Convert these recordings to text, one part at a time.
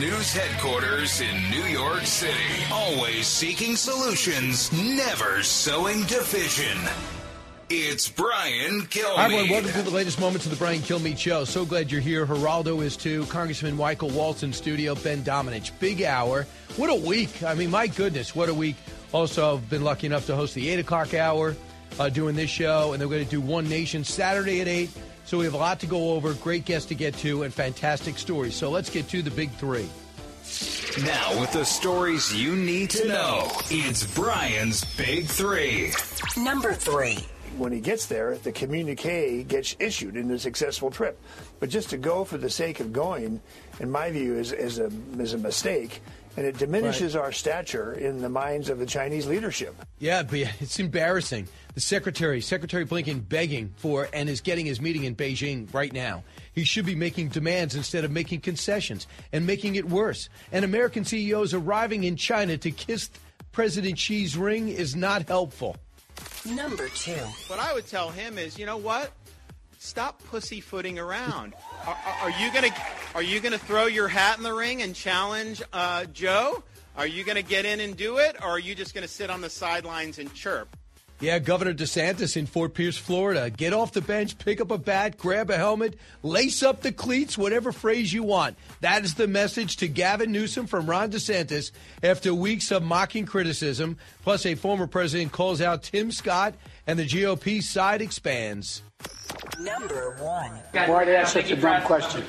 News headquarters in New York City, always seeking solutions, never sowing division. It's Brian Kilmeade. Hi, everyone. Welcome to the latest moments of the Brian Kilmeade Show. So glad you're here. Geraldo is too. Congressman Michael Waltz in studio. Ben Domenech. Big hour. What a week. I mean, my goodness, what a week. Also, I've been lucky enough to host the 8 o'clock hour uh, doing this show, and they're going to do One Nation Saturday at 8. So we have a lot to go over, great guests to get to, and fantastic stories. So let's get to the big three. Now, with the stories you need to know, it's Brian's Big Three. Number three. when he gets there, the communique gets issued in a successful trip. But just to go for the sake of going, in my view, is, is, a, is a mistake. And it diminishes our stature in the minds of the Chinese leadership. Yeah, but it's embarrassing. The secretary, Secretary Blinken, begging for and is getting his meeting in Beijing right now. He should be making demands instead of making concessions and making it worse. And American CEOs arriving in China to kiss President Xi's ring is not helpful. Number two. What I would tell him is, you know what? Stop pussyfooting around. Are, are, you gonna Are you gonna throw your hat in the ring and challenge uh, Joe? Are you gonna get in and do it, or are you just gonna sit on the sidelines and chirp? Yeah, Governor DeSantis in Fort Pierce, Florida. Get off the bench, pick up a bat, grab a helmet, lace up the cleats, whatever phrase you want. That is the message to Gavin Newsom from Ron DeSantis after weeks of mocking criticism. Plus, a former president calls out Tim Scott, and the GOP side expands. Number one. Why did I ask such a dumb question?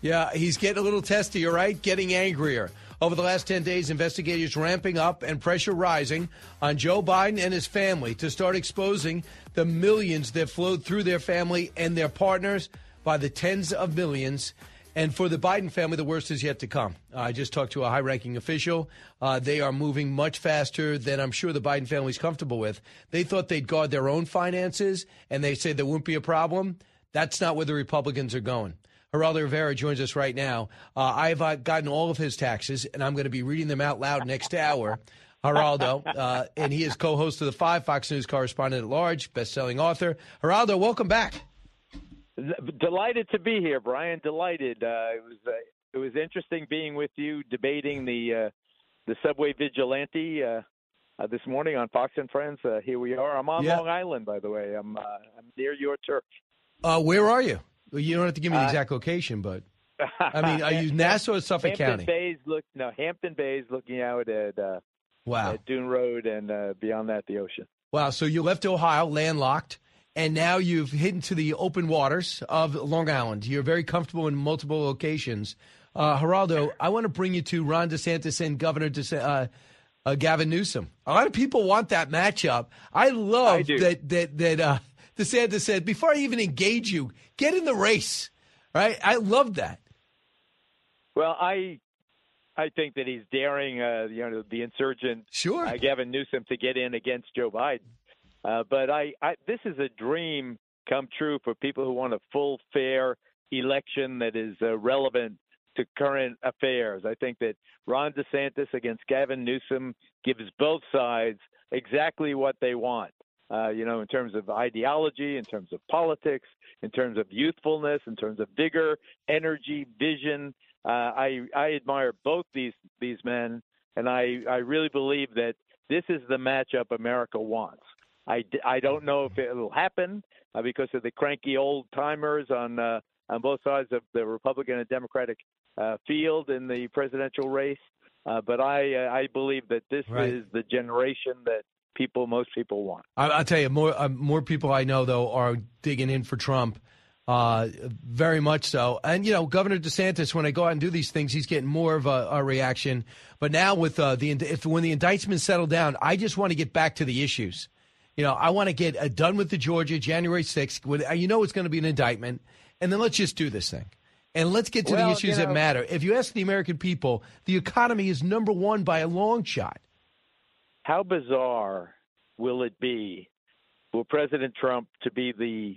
Yeah, he's getting a little testy, all right? Getting angrier. Over the last 10 days, investigators ramping up and pressure rising on Joe Biden and his family to start exposing the millions that flowed through their family and their partners by the tens of millions. And for the Biden family, the worst is yet to come. I just talked to a high ranking official. Uh, they are moving much faster than I'm sure the Biden family is comfortable with. They thought they'd guard their own finances and they said there wouldn't be a problem. That's not where the Republicans are going. Geraldo Rivera joins us right now. Uh, I've uh, gotten all of his taxes, and I'm going to be reading them out loud next hour. Geraldo, uh, and he is co-host of the Five, Fox News correspondent at large, best-selling author. Geraldo, welcome back. Delighted to be here, Brian. Delighted. Uh, it was uh, it was interesting being with you debating the uh, the subway vigilante uh, uh, this morning on Fox and Friends. Uh, here we are. I'm on Yeah. Long Island, by the way. I'm uh, I'm near your. Uh, where are you? You don't have to give me the exact location, but I mean, are you Nassau or Suffolk County? Hampton County? Bays look no Hampton Bays looking out at uh, Wow. at Dune Road and uh, beyond that the ocean. Wow. So you left Ohio landlocked, and now you've hidden to the open waters of Long Island. You're very comfortable in multiple locations. Uh, Geraldo, I want to bring you to Ron DeSantis and Governor DeSantis. Uh, uh, Gavin Newsom. A lot of people want that matchup. I love I that that that uh, DeSantis said before I even engage you, get in the race. Right? I love that. Well, I I think that he's daring, uh, you know, the insurgent Sure. uh, Gavin Newsom to get in against Joe Biden. Uh, but I, I, this is a dream come true for people who want a full, fair election that is uh, relevant to current affairs. I think that Ron DeSantis against Gavin Newsom gives both sides exactly what they want. Uh, you know, in terms of ideology, in terms of politics, in terms of youthfulness, in terms of vigor, energy, vision. Uh, I I admire both these these men, and I I really believe that this is the matchup America wants. I, I don't know if it'll happen uh, because of the cranky old timers on uh, on both sides of the Republican and Democratic uh, field in the presidential race. Uh, but I uh, I believe that this Right. is the generation that people most people want. I, I'll tell you, more uh, more people I know though are digging in for Trump, uh, very much so. And you know, Governor DeSantis, when I go out and do these things, he's getting more of a, a reaction. But now with uh, the if when the indictments settle down, I just want to get back to the issues. You know, I want to get uh, done with the Georgia January 6th. With, uh, you know, it's going to be an indictment, and then let's just do this thing. And let's get to Well, the issues you that matter. If you ask the American people, the economy is number one by a long shot. How bizarre will it be for President Trump to be the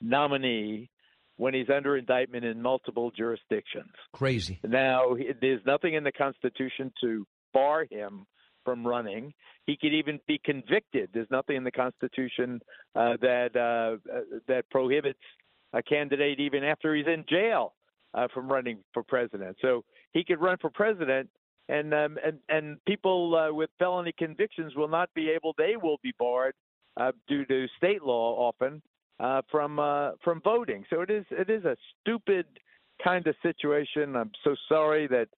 nominee when he's under indictment in multiple jurisdictions? Crazy. Now, there's nothing in the Constitution to bar him from running. He could even be convicted. There's nothing in the Constitution uh, that uh, uh, that prohibits a candidate even after he's in jail uh, from running for president. So he could run for president, and um, and and people uh, with felony convictions will not be able. They will be barred uh, due to state law often from from voting. So it is it is a stupid kind of situation. I'm so sorry that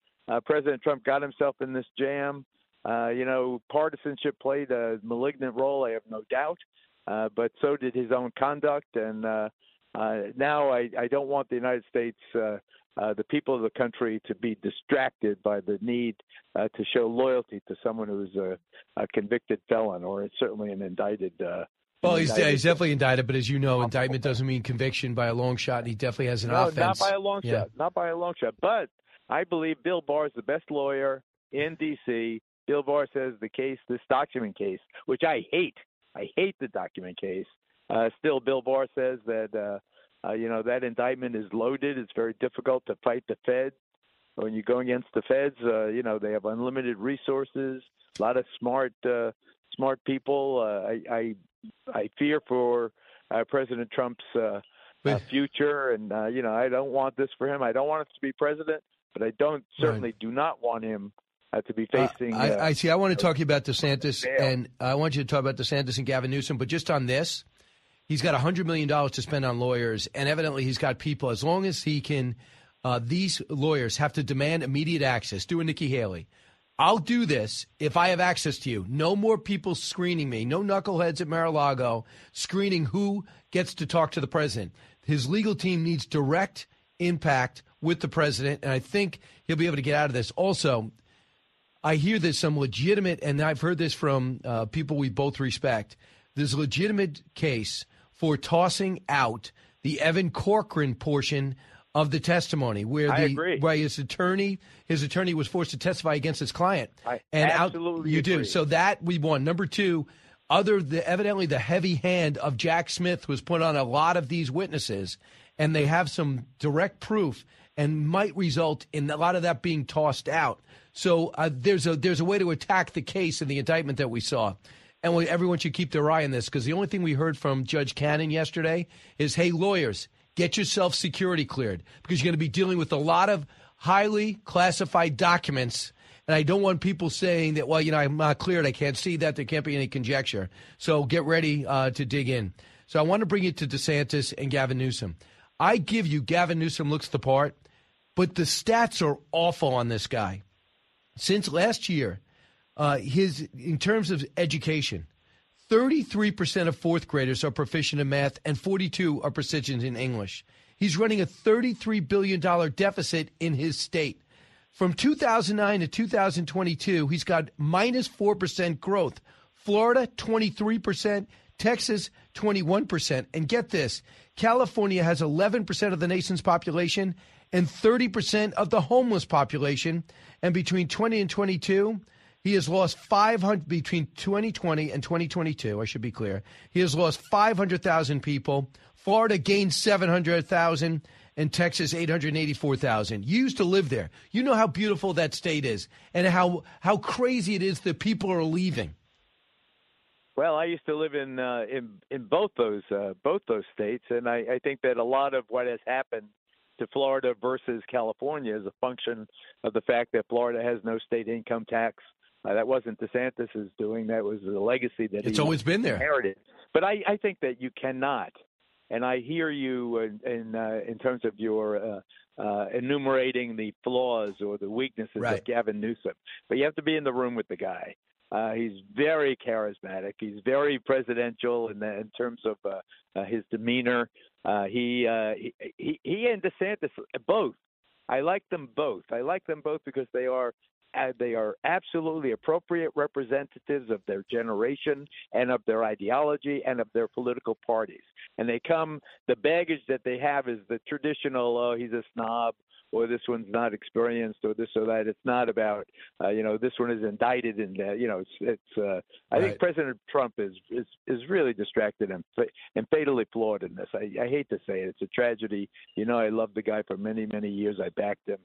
President Trump got himself in this jam. Uh, you know, partisanship played a malignant role. I have no doubt, uh, but so did his own conduct. And uh, uh, now I, I don't want the United States, uh, uh, the people of the country, to be distracted by the need uh, to show loyalty to someone who's a, a convicted felon or certainly an indicted. Uh, Well, he's, he's definitely indicted, but as you know, indictment doesn't mean conviction by a long shot, and he definitely has an no, offense. not by a long Yeah. shot. Not by a long shot. But I believe Bill Barr is the best lawyer in D.C. Bill Barr says the case, this document case, which I hate. I hate the document case. Uh, still, Bill Barr says that uh, uh, you know that indictment is loaded. It's very difficult to fight the Feds. When you go against the Feds, uh, you know they have unlimited resources, a lot of smart, uh, smart people. Uh, I, I, I fear for uh, President Trump's future, and uh, you know I don't want this for him. I don't want him to be president, but I don't certainly do not want him uh, to be Uh, facing. I, uh, I see. I want to talk to you about DeSantis, and I want you to talk about DeSantis and Gavin Newsom. But just on this, he's got hundred million dollars to spend on lawyers, and evidently he's got people. As long as he can, uh, these lawyers have to demand immediate access. Do a Nikki Haley. I'll do this if I have access to you. No more people screening me. No knuckleheads at Mar-a-Lago screening who gets to talk to the president. His legal team needs direct impact with the president, and I think he'll be able to get out of this. Also, I hear there's some legitimate, and I've heard this from uh, people we both respect. There's a legitimate case for tossing out the Evan Corcoran portion of the testimony, where the where his attorney his attorney was forced to testify against his client. I and absolutely out, you do so that we won. Number two, other the evidently the heavy hand of Jack Smith was put on a lot of these witnesses, and they have some direct proof and might result in a lot of that being tossed out. So uh, there's a there's a way to attack the case in the indictment that we saw. And we, everyone should keep their eye on this because the only thing we heard from Judge Cannon yesterday is, "Hey, lawyers, get yourself security cleared because you're going to be dealing with a lot of highly classified documents." And I don't want people saying that, well, you know, I'm not cleared. I can't see that. There can't be any conjecture. So get ready uh, to dig in. So I want to bring you to DeSantis and Gavin Newsom. I give you Gavin Newsom looks the part, but the stats are awful on this guy. Since last year, uh, his in terms of education, 33% of fourth graders are proficient in math and 42 are proficient in English. He's running a $33 billion deficit in his state. From 2009 to 2022, he's got minus 4% growth. Florida, 23%. Texas, 21%. And get this California has 11% of the nation's population and 30% of the homeless population. And between 20 and 22, he has lost 500 between 2020 and 2022. I should be clear. He has lost 500,000 people. Florida gained 700,000 and Texas 884,000. You used to live there. You know how beautiful that state is and how how crazy it is that people are leaving. Well, I used to live in uh, in in both those uh, both those states, and I, I think that a lot of what has happened to Florida versus California is a function of the fact that Florida has no state income tax. Uh, that wasn't DeSantis's doing; that was the legacy that It's always been there. inherited. But I, I think that you cannot, and I hear you in in, uh, in terms of your uh, uh, enumerating the flaws or the weaknesses Right. of Gavin Newsom. But you have to be in the room with the guy. Uh, he's very charismatic. He's very presidential in, the, in terms of uh, uh, his demeanor. Uh, he, uh, he he he and DeSantis both. I like them both. I like them both because they are uh, they are absolutely appropriate representatives of their generation and of their ideology and of their political parties. And they come, the baggage that they have is the traditional, oh, he's a snob, or this one's not experienced, or this or that. It's not about, uh, you know, this one is indicted, and uh, you know, it's. it's uh, I Right. think President Trump is is is really distracted and and fatally flawed in this. I, I hate to say it, it's a tragedy. You know, I loved the guy for many many years. I backed him.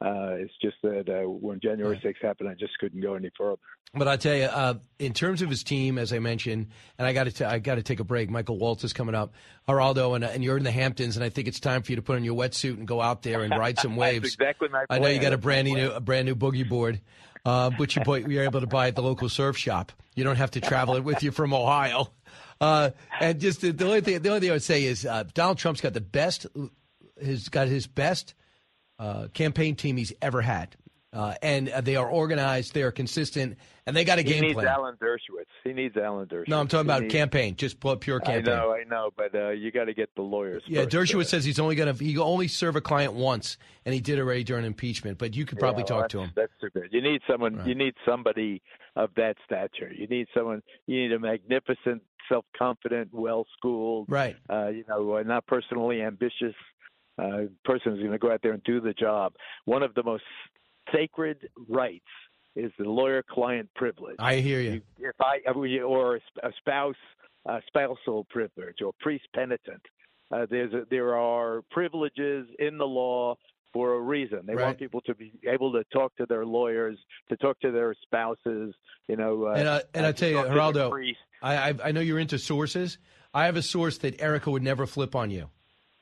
Uh, it's just that uh, when January 6th happened, I just couldn't go any further. But I tell you, uh, in terms of his team, as I mentioned, and I got to I got to take a break. Michael Waltz is coming up, Geraldo, and, and you're in the Hamptons, and I think it's time for you to put on your wetsuit and go out there and ride some waves. That's exactly my I know you got a brand new a brand new boogie board, uh, which you you're able to buy at the local surf shop. You don't have to travel it with you from Ohio. Uh, and just the, the only thing the only thing I would say is uh, Donald Trump's got the best, has got his best uh, campaign team he's ever had. Uh, and uh, they are organized, they are consistent, and they got a He game plan. He needs. Alan Dershowitz. He needs Alan Dershowitz. No, I'm talking He about needs- campaign, just pure campaign. I know, I know, but uh, you got to get the lawyers. Yeah, first. Dershowitz says he's only going to he only serve a client once, and he did already during impeachment. But you could probably Yeah, well, talk to him. that's- too bad. You need someone. Right. You need somebody of that stature. You need someone. You need a magnificent, self-confident, well-schooled. Right. Uh, you know, uh, not personally ambitious uh, person who's going to go out there and do the job. One of the most sacred rights is the lawyer-client privilege. I hear you. if I or a spouse uh, spousal privilege or priest penitent. Uh, there's a, there are privileges in the law for a reason. They Right. want people to be able to talk to their lawyers, to talk to their spouses. You know, uh, And, uh, and uh, I tell you, to talk to their Geraldo. I, I I know you're into sources. I have a source that Erica would never flip on you.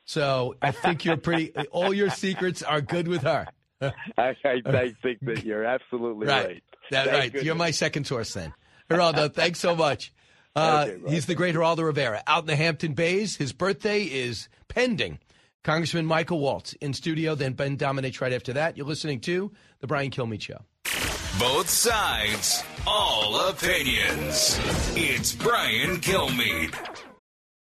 So I think you're pretty. all your secrets are good with her. I, I, I think that you're absolutely right. Right. That, Thank right. goodness. You're my second source then. Geraldo, thanks so much. Uh, Okay, he's the great Geraldo Rivera out in the Hampton Bays. His birthday is pending. Congressman Michael Waltz in studio, then Ben Domenech right after that. You're listening to The Brian Kilmeade Show. Both sides, all opinions. It's Brian Kilmeade.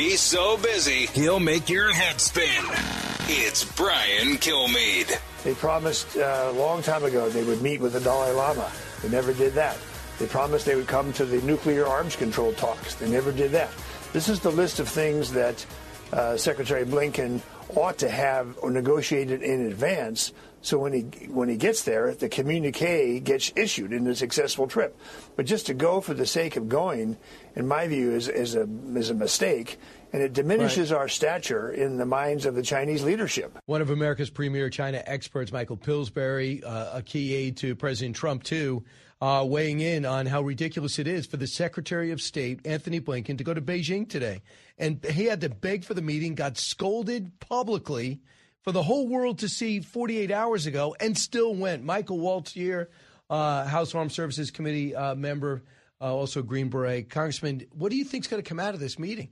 He's so busy, he'll make your head spin. It's Brian Kilmeade. They promised uh, a long time ago they would meet with the Dalai Lama. They never did that. They promised they would come to the nuclear arms control talks. They never did that. This is the list of things that uh, Secretary Blinken ought to have or negotiated in advance. So when he when he gets there, the communique gets issued in a successful trip. But just to go for the sake of going, in my view, is is a is a mistake, and it diminishes our stature in the minds of the Chinese leadership. One of America's premier China experts, Michael Pillsbury, uh, a key aide to President Trump, too, uh, weighing in on how ridiculous it is for the Secretary of State, Antony Blinken, to go to Beijing today. And he had to beg for the meeting, got scolded publicly for the whole world to see 48 hours ago, and still went. Michael Waltz here, uh, House Armed Services Committee uh, member, uh, also Green Beret. Congressman, what do you think is going to come out of this meeting?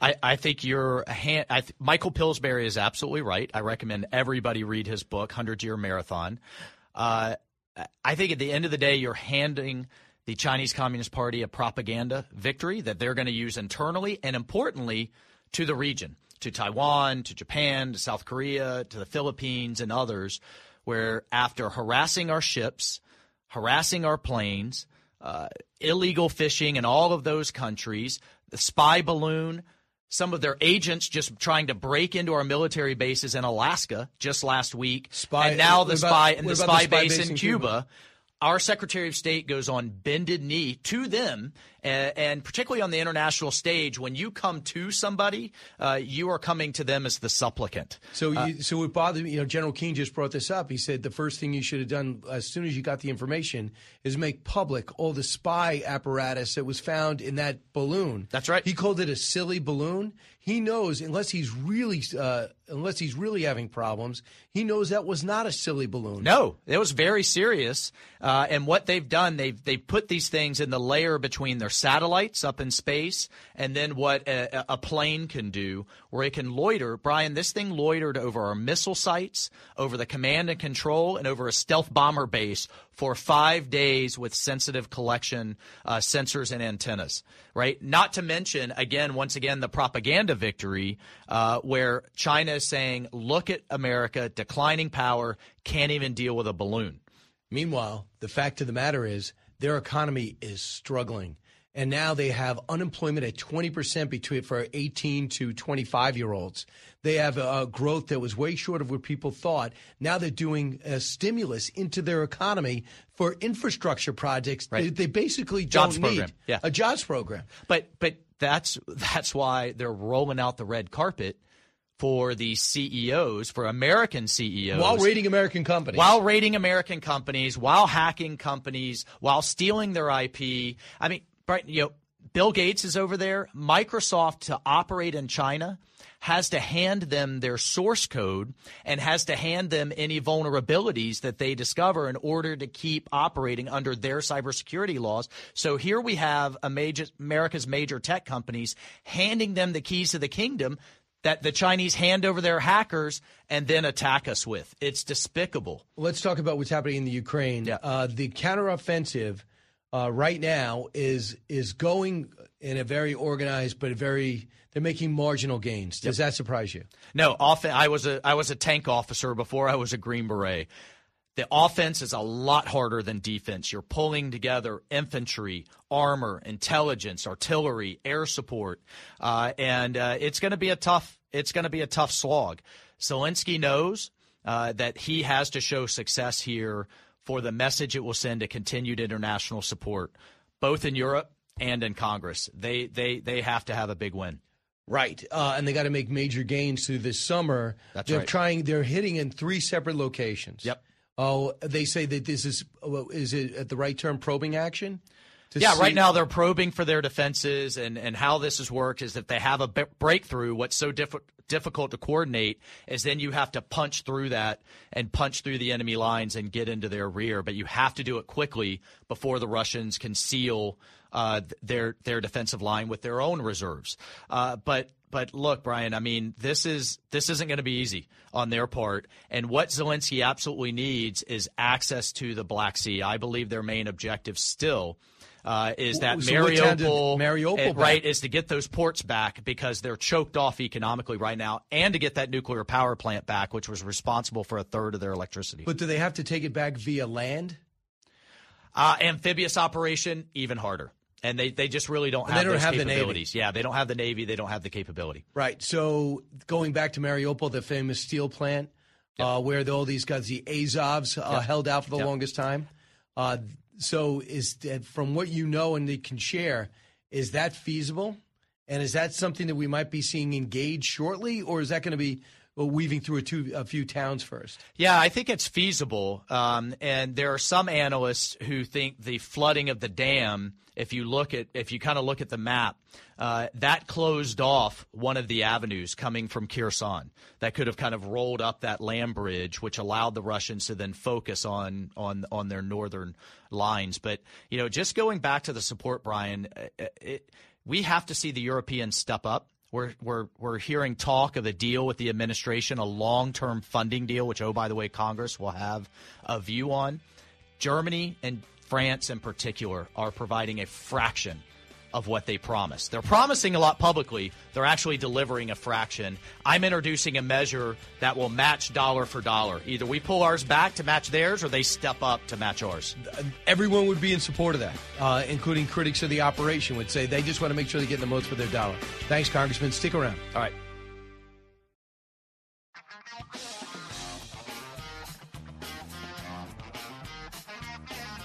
I, I think you're a hand, th- Michael Pillsbury is absolutely right. I recommend everybody read his book, Hundred Year Marathon. Uh, I think at the end of the day, you're handing the Chinese Communist Party a propaganda victory that they're going to use internally and importantly to the region, to Taiwan, to Japan, to South Korea, to the Philippines, and others, where after harassing our ships, harassing our planes, uh, illegal fishing in all of those countries, the spy balloon, some of their agents just trying to break into our military bases in Alaska just last week, Spy- and now the about- spy and the about the spy, spy base, base in in Cuba. Cuba? Our Secretary of State goes on bended knee to them, and, and particularly on the international stage, when you come to somebody, uh, you are coming to them as the supplicant. So, you, so it bothered me. You know, General Keane just brought this up. He said the first thing you should have done as soon as you got the information is make public all the spy apparatus that was found in that balloon. That's right. He called it a silly balloon. He knows unless he's really uh, unless he's really having problems, he knows that was not a silly balloon. No, it was very serious. Uh, and what they've done, they've they put these things in the layer between their satellites up in space and then what a, a plane can do, where it can loiter. Brian, this thing loitered over our missile sites, over the command and control, and over a stealth bomber base for five days with sensitive collection uh, sensors and antennas, right? Not to mention, again, once again, the propaganda victory uh, where China is saying, look at America, declining power, can't even deal with a balloon. Meanwhile, the fact of the matter is their economy is struggling. And now they have unemployment at 20% between for 18 to 25 year olds. They have a, growth that was way short of what people thought. Now they're doing a stimulus into their economy for infrastructure projects. Right. They, they basically Jobs don't program. need Yeah. a jobs program. But but that's that's why they're rolling out the red carpet for the CEOs, for American CEOs. While raiding American companies. while raiding American companies, while hacking companies, while stealing their IP. I mean, you know, Bill Gates is over there. Microsoft to operate in China has to hand them their source code and has to hand them any vulnerabilities that they discover in order to keep operating under their cybersecurity laws. So here we have a major, America's major tech companies handing them the keys to the kingdom that the Chinese hand over their hackers and then attack us with. It's despicable. Let's talk about what's happening in the Ukraine. Yeah. Uh, the counteroffensive uh, right now is is going in a very organized but very they're making marginal gains. Does that surprise you? No, often I was a I was a tank officer before I was a Green Beret. The offense is a lot harder than defense. You're pulling together infantry, armor, intelligence, artillery, air support, uh, and uh, it's going to be a tough. It's going to be a tough slog. Zelensky knows uh, that he has to show success here for the message it will send to continued international support, both in Europe and in Congress. They they they have to have a big win. Right, uh, and they got to make major gains through this summer. That's they're right. trying. They're hitting in three separate locations. Yep. Oh, they say that this is uh, is it at the right term probing action? Yeah, see- right now they're probing for their defenses, and, and how this has worked is that they have a b- breakthrough. What's so diff- difficult to coordinate is then you have to punch through that and punch through the enemy lines and get into their rear. But you have to do it quickly before the Russians can seal uh, their their defensive line with their own reserves. Uh, but but look, Brian, I mean this is this isn't going to be easy on their part. And what Zelensky absolutely needs is access to the Black Sea. I believe their main objective still uh, is that So what town did Mariupol, Mariupol uh, right, is to get those ports back because they're choked off economically right now, and to get that nuclear power plant back, which was responsible for a third of their electricity. But do they have to take it back via land? Uh, amphibious operation, even harder. And they, they just really don't And have they don't have the Navy. capabilities. Yeah, they don't have the Navy. They don't have the capability. Right. So going back to Mariupol, the famous steel plant, uh, where all these guys, the Azovs, uh, Yep. held out for the Yep. longest time. Uh, so is that from what you know and they can share, is that feasible? And is that something that we might be seeing engaged shortly, or is that going to be weaving through a, two, a few towns first? Yeah, I think it's feasible. Um, and there are some analysts who think the flooding of the dam, if you look at, if you kind of look at the map, uh, that closed off one of the avenues coming from Kherson. That could have kind of rolled up that land bridge, which allowed the Russians to then focus on on on their northern lines. But you know, just going back to the support, Brian, uh, it, we have to see the Europeans step up. We're, we're, we're hearing talk of a deal with the administration, a long term funding deal, which, oh, by the way, Congress will have a view on. Germany and France, in particular, are providing a fraction of what they promise. They're promising a lot publicly, they're actually delivering a fraction. I'm introducing a measure that will match dollar for dollar. Either we pull ours back to match theirs or they step up to match ours. Everyone would be in support of that, uh, including critics of the operation would say they just want to make sure they're getting the most for their dollar. Thanks, Congressman. Stick around. All right.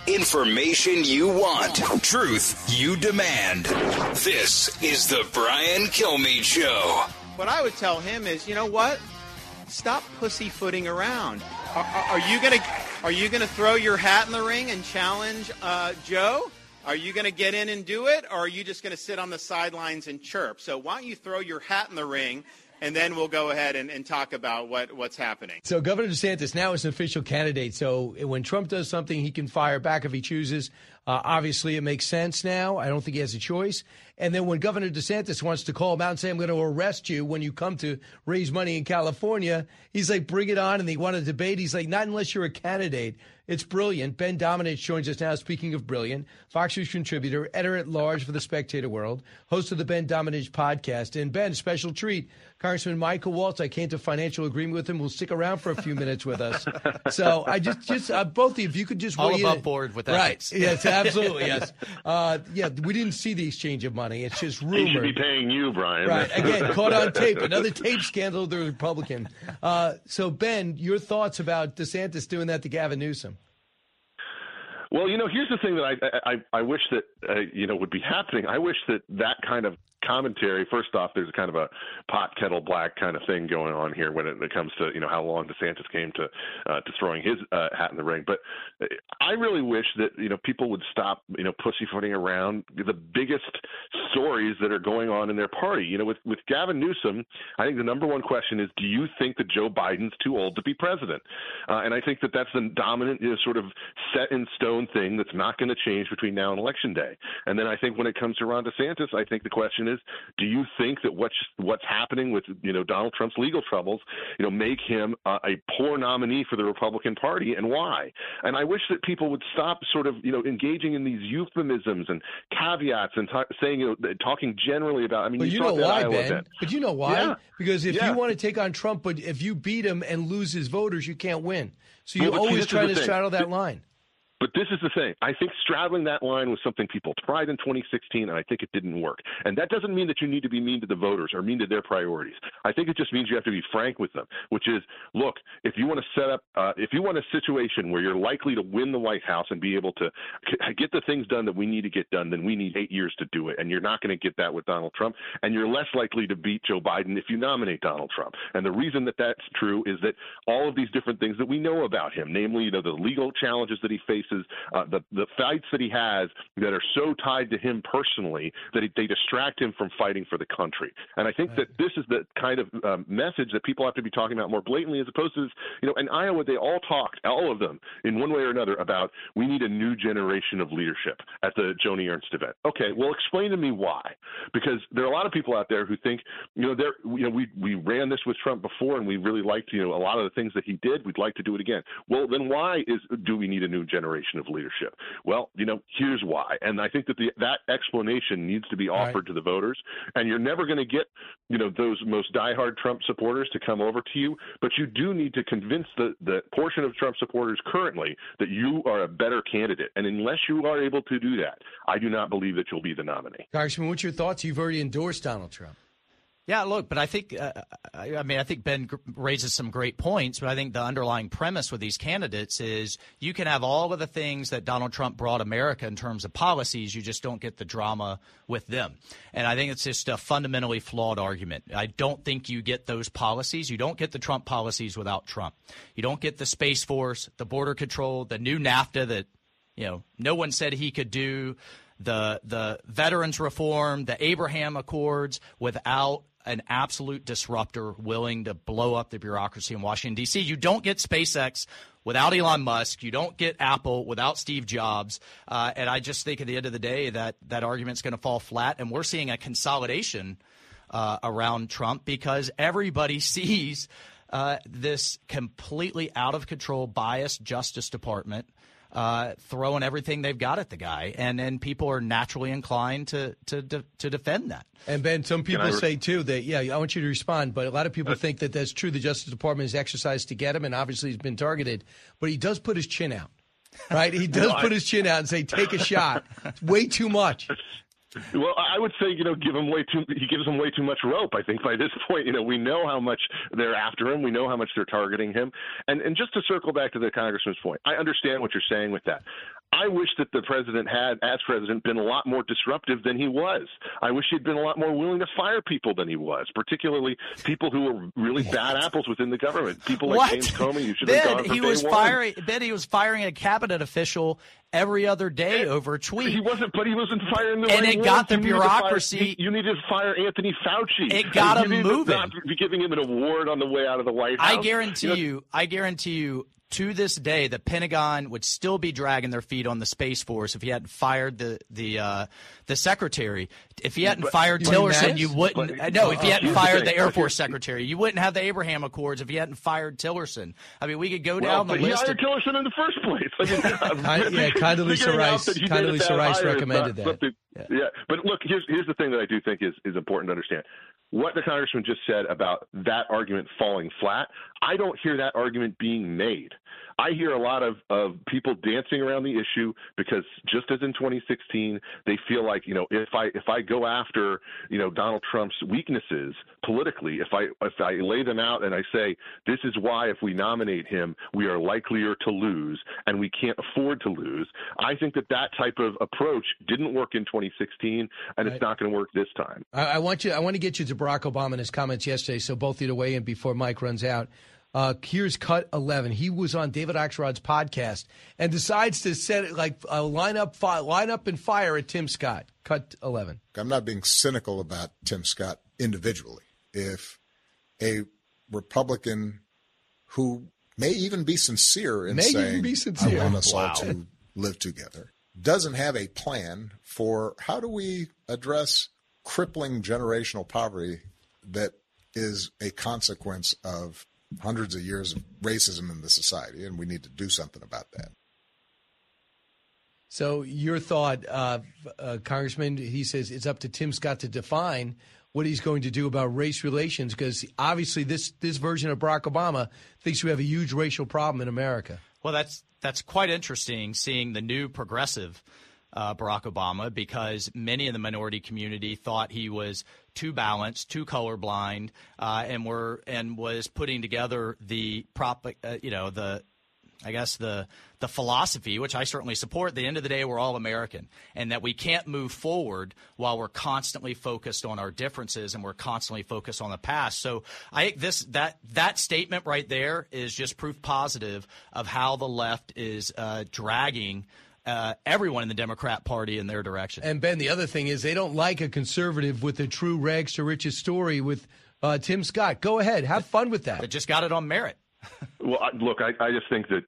Information you want, truth you demand. This is the Brian Kilmeade Show. What I would tell him is, you know what? Stop pussyfooting around. Are, are, you gonna Are you gonna throw your hat in the ring and challenge uh, Joe? Are you to get in and do it, or are you just to sit on the sidelines and chirp? So why don't you throw your hat in the ring, and then we'll go ahead and, and talk about what, what's happening. So Governor DeSantis now is an official candidate. So when Trump does something, he can fire back if he chooses. Uh, obviously, it makes sense now. I don't think he has a choice. And then when Governor DeSantis wants to call him out and say, I'm going to arrest you when you come to raise money in California, he's like, bring it on. And they want to debate. He's like, not unless you're a candidate. It's brilliant. Ben Domenech joins us now. Speaking of brilliant, Fox News contributor, editor at large for the Spectator World, host of the Ben Domenech podcast. And Ben, special treat. Congressman Michael Waltz, I came to financial agreement with him. We'll stick around for a few minutes with us. So I just, just uh, both of you, if you could just all weigh above in. board with that. Right. Yes, absolutely. Yes. Uh, yeah, we didn't see the exchange of money. It's just rumored. He should be paying you, Brian. Right. Again, caught on tape. Another tape scandal of the Republican. Uh, so, Ben, your thoughts about DeSantis doing that to Gavin Newsom? Well, you know, here's the thing that I I, I wish that uh, you know would be happening. I wish that that kind of commentary. First off, there's a kind of a pot kettle black kind of thing going on here when it, comes to you know how long DeSantis came to uh, to throwing his uh, hat in the ring. But I really wish that you know people would stop you know pussyfooting around the biggest stories that are going on in their party. You know, with with Gavin Newsom, I think the number one question is, do you think that Joe Biden's too old to be president? Uh, and I think that that's the dominant you know, sort of set in stone thing that's not going to change between now and election day. And then I think when it comes to Ron DeSantis, I think the question is, do you think that what's what's happening with you know Donald Trump's legal troubles, you know, make him uh, a poor nominee for the Republican Party, and why? And I wish that people would stop sort of you know engaging in these euphemisms and caveats and t- saying you know talking generally about. I mean, But you, you know why, Iowa Ben? event. But you know why? Yeah. Because if Yeah. you want to take on Trump, but if you beat him and lose his voters, you can't win. So you Well, see, always try to straddle that line. But this is the thing. I think straddling that line was something people tried in 2016, and I think it didn't work. And that doesn't mean that you need to be mean to the voters or mean to their priorities. I think it just means you have to be frank with them, which is, look, if you want to set up, uh, if you want a situation where you're likely to win the White House and be able to get the things done that we need to get done, then we need eight years to do it. And you're not going to get that with Donald Trump. And you're less likely to beat Joe Biden if you nominate Donald Trump. And the reason that that's true is that all of these different things that we know about him, namely, you know, the legal challenges that he faces, uh, the the fights that he has that are so tied to him personally that he, they distract him from fighting for the country. And I think that this is the kind of um, message that people have to be talking about more blatantly, as opposed to, you know, in Iowa they all talked, all of them, in one way or another, about we need a new generation of leadership at the Joni Ernst event. Okay, well, explain to me why, because there are a lot of people out there who think, you know, there, you know, we we ran this with Trump before, and we really liked, you know, a lot of the things that he did. We'd like to do it again. Well, then why is do we need a new generation of leadership? Well, you know, here's why, and I think that the that explanation needs to be offered to the voters, and you're never going to get, you know, those most diehard Trump supporters to come over to you, but you do need to convince the the portion of Trump supporters currently that you are a better candidate, and unless you are able to do that, I do not believe that you'll be the nominee. Congressman, what's your thoughts? You've already endorsed Donald Trump. Yeah, look, but I think uh, I, mean I think Ben raises some great points, but I think the underlying premise with these candidates is you can have all of the things that Donald Trump brought America in terms of policies, you just don't get the drama with them. And I think it's just a fundamentally flawed argument. I don't think you get those policies. You don't get the Trump policies without Trump. You don't get the Space Force, the border control, the new NAFTA that you know no one said he could do the the veterans reform, the Abraham Accords without an absolute disruptor willing to blow up the bureaucracy in Washington D.C. You don't get SpaceX without Elon Musk. You don't get Apple without Steve Jobs. Uh, and I just think at the end of the day that that argument's going to fall flat. And we're seeing a consolidation uh, around Trump because everybody sees uh, this completely out of control, biased Justice Department uh, throwing everything they've got at the guy, and then people are naturally inclined to to to, to defend that. And Ben, some people re- say too that yeah, I want you to respond, but a lot of people think that that's true. The Justice Department has exercised to get him, and obviously he's been targeted. But he does put his chin out, right? He does No, I- put his chin out and say, "Take a shot." It's way too much. Well, I would say you know give him way too he gives him way too much rope. I think by this point, you know, we know how much they're after him. We know how much they're targeting him. And and just to circle back to the congressman's point, I understand what you're saying with that. I wish that the president had, as president, been a lot more disruptive than he was. I wish he'd been a lot more willing to fire people than he was, particularly people who were really bad apples within the government. People like What? James Comey, who should Ben, have gone from he was one. firing. Ben, he was firing a cabinet official every other day over a tweet. He wasn't, but he wasn't firing the And right it got ones. the You needed fire- bureaucracy- you needed to fire Anthony Fauci. It got you him needed to moving. Not be giving him an award on the way out of the White House. I guarantee know, you, I guarantee you, to this day, the Pentagon would still be dragging their feet on the Space Force if he hadn't fired the the uh, the secretary. If he hadn't But- fired Tillerson, you wouldn't. But- uh, no, if he uh, hadn't here's the fired thing. the Air Okay. Force secretary, you wouldn't have the Abraham Accords if he hadn't fired Tillerson. I mean, we could go Well, down the but he list. hired of- Tillerson in the first place. I mean, Kind- yeah, Condoleezza Rice- that he did Condoleezza Rice hire is recommended not that. something- Yeah. but look, here's here's the thing that I do think is is important to understand. What the congressman just said about that argument falling flat, I don't hear that argument being made. I hear a lot of, of people dancing around the issue because just as in 2016, they feel like you know if I if I go after you know Donald Trump's weaknesses politically, if I if I lay them out and I say this is why if we nominate him we are likelier to lose and we can't afford to lose, I think that that type of approach didn't work in 2016 and Right. it's not going to work this time. I, I want you. I want to get you to Barack Obama and his comments yesterday, so both of you to weigh in before Mike runs out. Uh, here's cut eleven. He was on David Axelrod's podcast and decides to set it like uh, line up, fi- line up and fire at Tim Scott. Cut eleven. I'm not being cynical about Tim Scott individually. If a Republican who may even be sincere in May saying, be sincere. I want us Wow. all to live together, doesn't have a plan for how do we address crippling generational poverty that is a consequence of hundreds of years of racism in the society, and we need to do something about that. So your thought, uh, uh, Congressman? He says it's up to Tim Scott to define what he's going to do about race relations because obviously this this version of Barack Obama thinks we have a huge racial problem in America. Well, that's that's quite interesting seeing the new progressive uh, Barack Obama because many in the minority community thought he was too balanced, too colorblind, uh, and were and was putting together the prop, uh, you know, the I guess the the philosophy, which I certainly support. At the end of the day, we're all American, and that we can't move forward while we're constantly focused on our differences and we're constantly focused on the past. So I think this that that statement right there is just proof positive of how the left is uh, dragging. Uh, everyone in the Democrat Party in their direction. And Ben, the other thing is they don't like a conservative with a true rags to riches story with uh, Tim Scott. Go ahead, have fun with that. They just got it on merit. Well, I, look, I, I just think that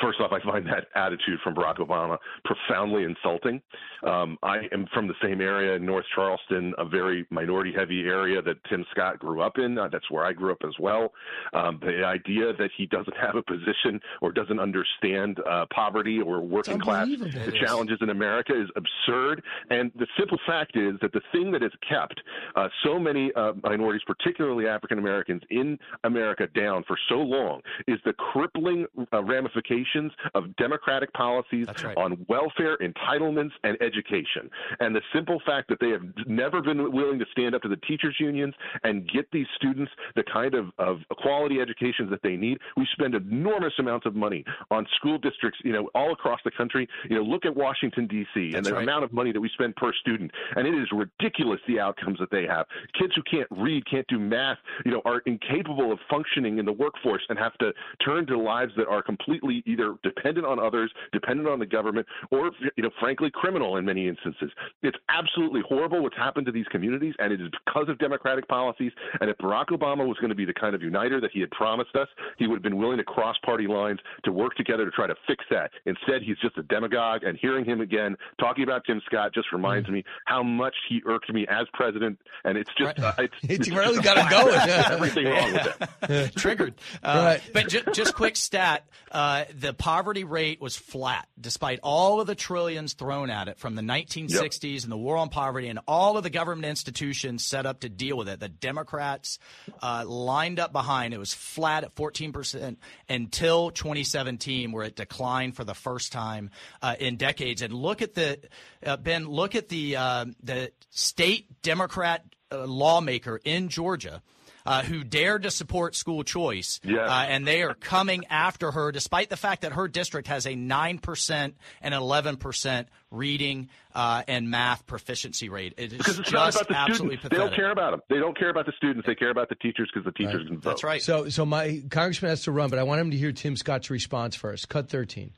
first off, I find that attitude from Barack Obama profoundly insulting. Um, I am from the same area in North Charleston, a very minority heavy area that Tim Scott grew up in. Uh, that's where I grew up as well. Um, the idea that he doesn't have a position or doesn't understand uh, poverty or working class the challenges in America is absurd. And the simple fact is that the thing that has kept uh, so many uh, minorities, particularly African Americans, in America down for so long is the crippling uh, of democratic policies right. on welfare, entitlements, and education. And the simple fact that they have never been willing to stand up to the teachers' unions and get these students the kind of, of quality education that they need. We spend enormous amounts of money on school districts, you know, all across the country. You know, look at Washington D.C. and the right. amount of money that we spend per student, and it is ridiculous the outcomes that they have. Kids who can't read, can't do math, you know, are incapable of functioning in the workforce and have to turn to lives that are completely either dependent on others, dependent on the government, or you know, frankly, criminal in many instances. It's absolutely horrible what's happened to these communities, and it is because of democratic policies. And if Barack Obama was going to be the kind of uniter that he had promised us, he would have been willing to cross party lines to work together to try to fix that. Instead, he's just a demagogue, and hearing him again talking about Tim Scott just reminds me how much he irked me as president. And it's just uh, it's, It's it's really just got it going. everything wrong with it. triggered. Uh, Right. But ju- just quick stat: uh, the poverty rate was flat, despite all of the trillions thrown at it from the 1960s and the war on poverty and all of the government institutions set up to deal with it. The Democrats uh, lined up behind. It was flat at 14 percent until 2017, where it declined for the first time uh, in decades. And look at the uh, Ben. Look at the uh, the state Democrat uh, lawmaker in Georgia uh, who dared to support school choice, Yes. uh, and they are coming after her, despite the fact that her district has a nine percent and eleven percent reading uh, and math proficiency rate. It is Because it's just not about the absolutely students. They don't care about them. They don't care about the students. They care about the teachers because the teachers can vote. That's right. So, so my congressman has to run, but I want him to hear Tim Scott's response first. Cut 13.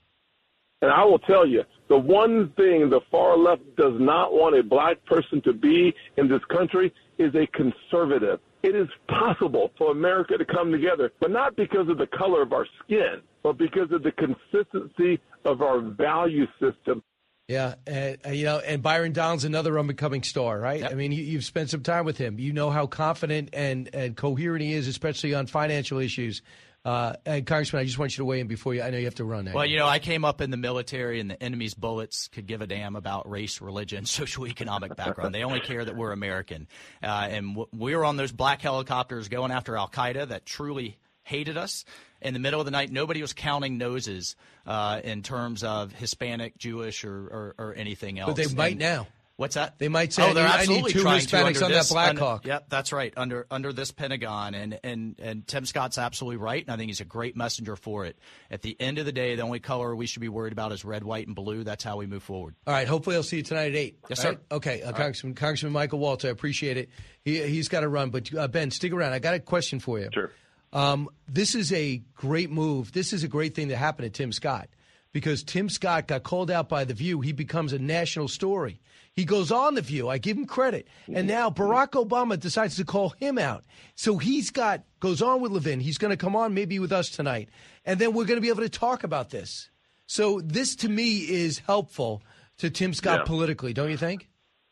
And I will tell you, the one thing the far left does not want a black person to be in this country is a conservative. It is possible for America to come together, but not because of the color of our skin, but because of the consistency of our value system. Yeah, and uh, you know, and Byron Donalds another up and coming star, right? I mean, you, you've spent some time with him. You know how confident and and coherent he is, especially on financial issues. Uh, and Congressman, I just want you to weigh in before you. I know you have to run. Now. Well, you know, I came up in the military, and the enemy's bullets could give a damn about race, religion, socioeconomic background. they only care that we're American. Uh, and w- we were on those black helicopters going after Al Qaeda that truly hated us. In the middle of the night, nobody was counting noses uh, in terms of Hispanic, Jewish, or, or, or anything else. but they might And- now. What's that? They might say, oh, they're I need- I need absolutely two trying to Hispanics under on that this- Black under- Hawk. Yep, that's right. Under under this Pentagon, and and and Tim Scott's absolutely right, and I think he's a great messenger for it. At the end of the day, the only color we should be worried about is red, white, and blue. That's how we move forward. All right. Hopefully, I'll see you tonight at eight. Yes, All right? sir. Okay, uh, All right. Congressman, Congressman Michael Waltz, I appreciate it. He he's got to run, but uh, Ben, stick around. I got a question for you. Sure. Um, this is a great move. This is a great thing that happened to Tim Scott because Tim Scott got called out by The View. He becomes a national story. He goes on The View. I give him credit. And now Barack Obama decides to call him out. So he's got, goes on with Levin. He's going to come on maybe with us tonight. And then we're going to be able to talk about this. So this to me is helpful to Tim Scott Yeah. politically, don't you think?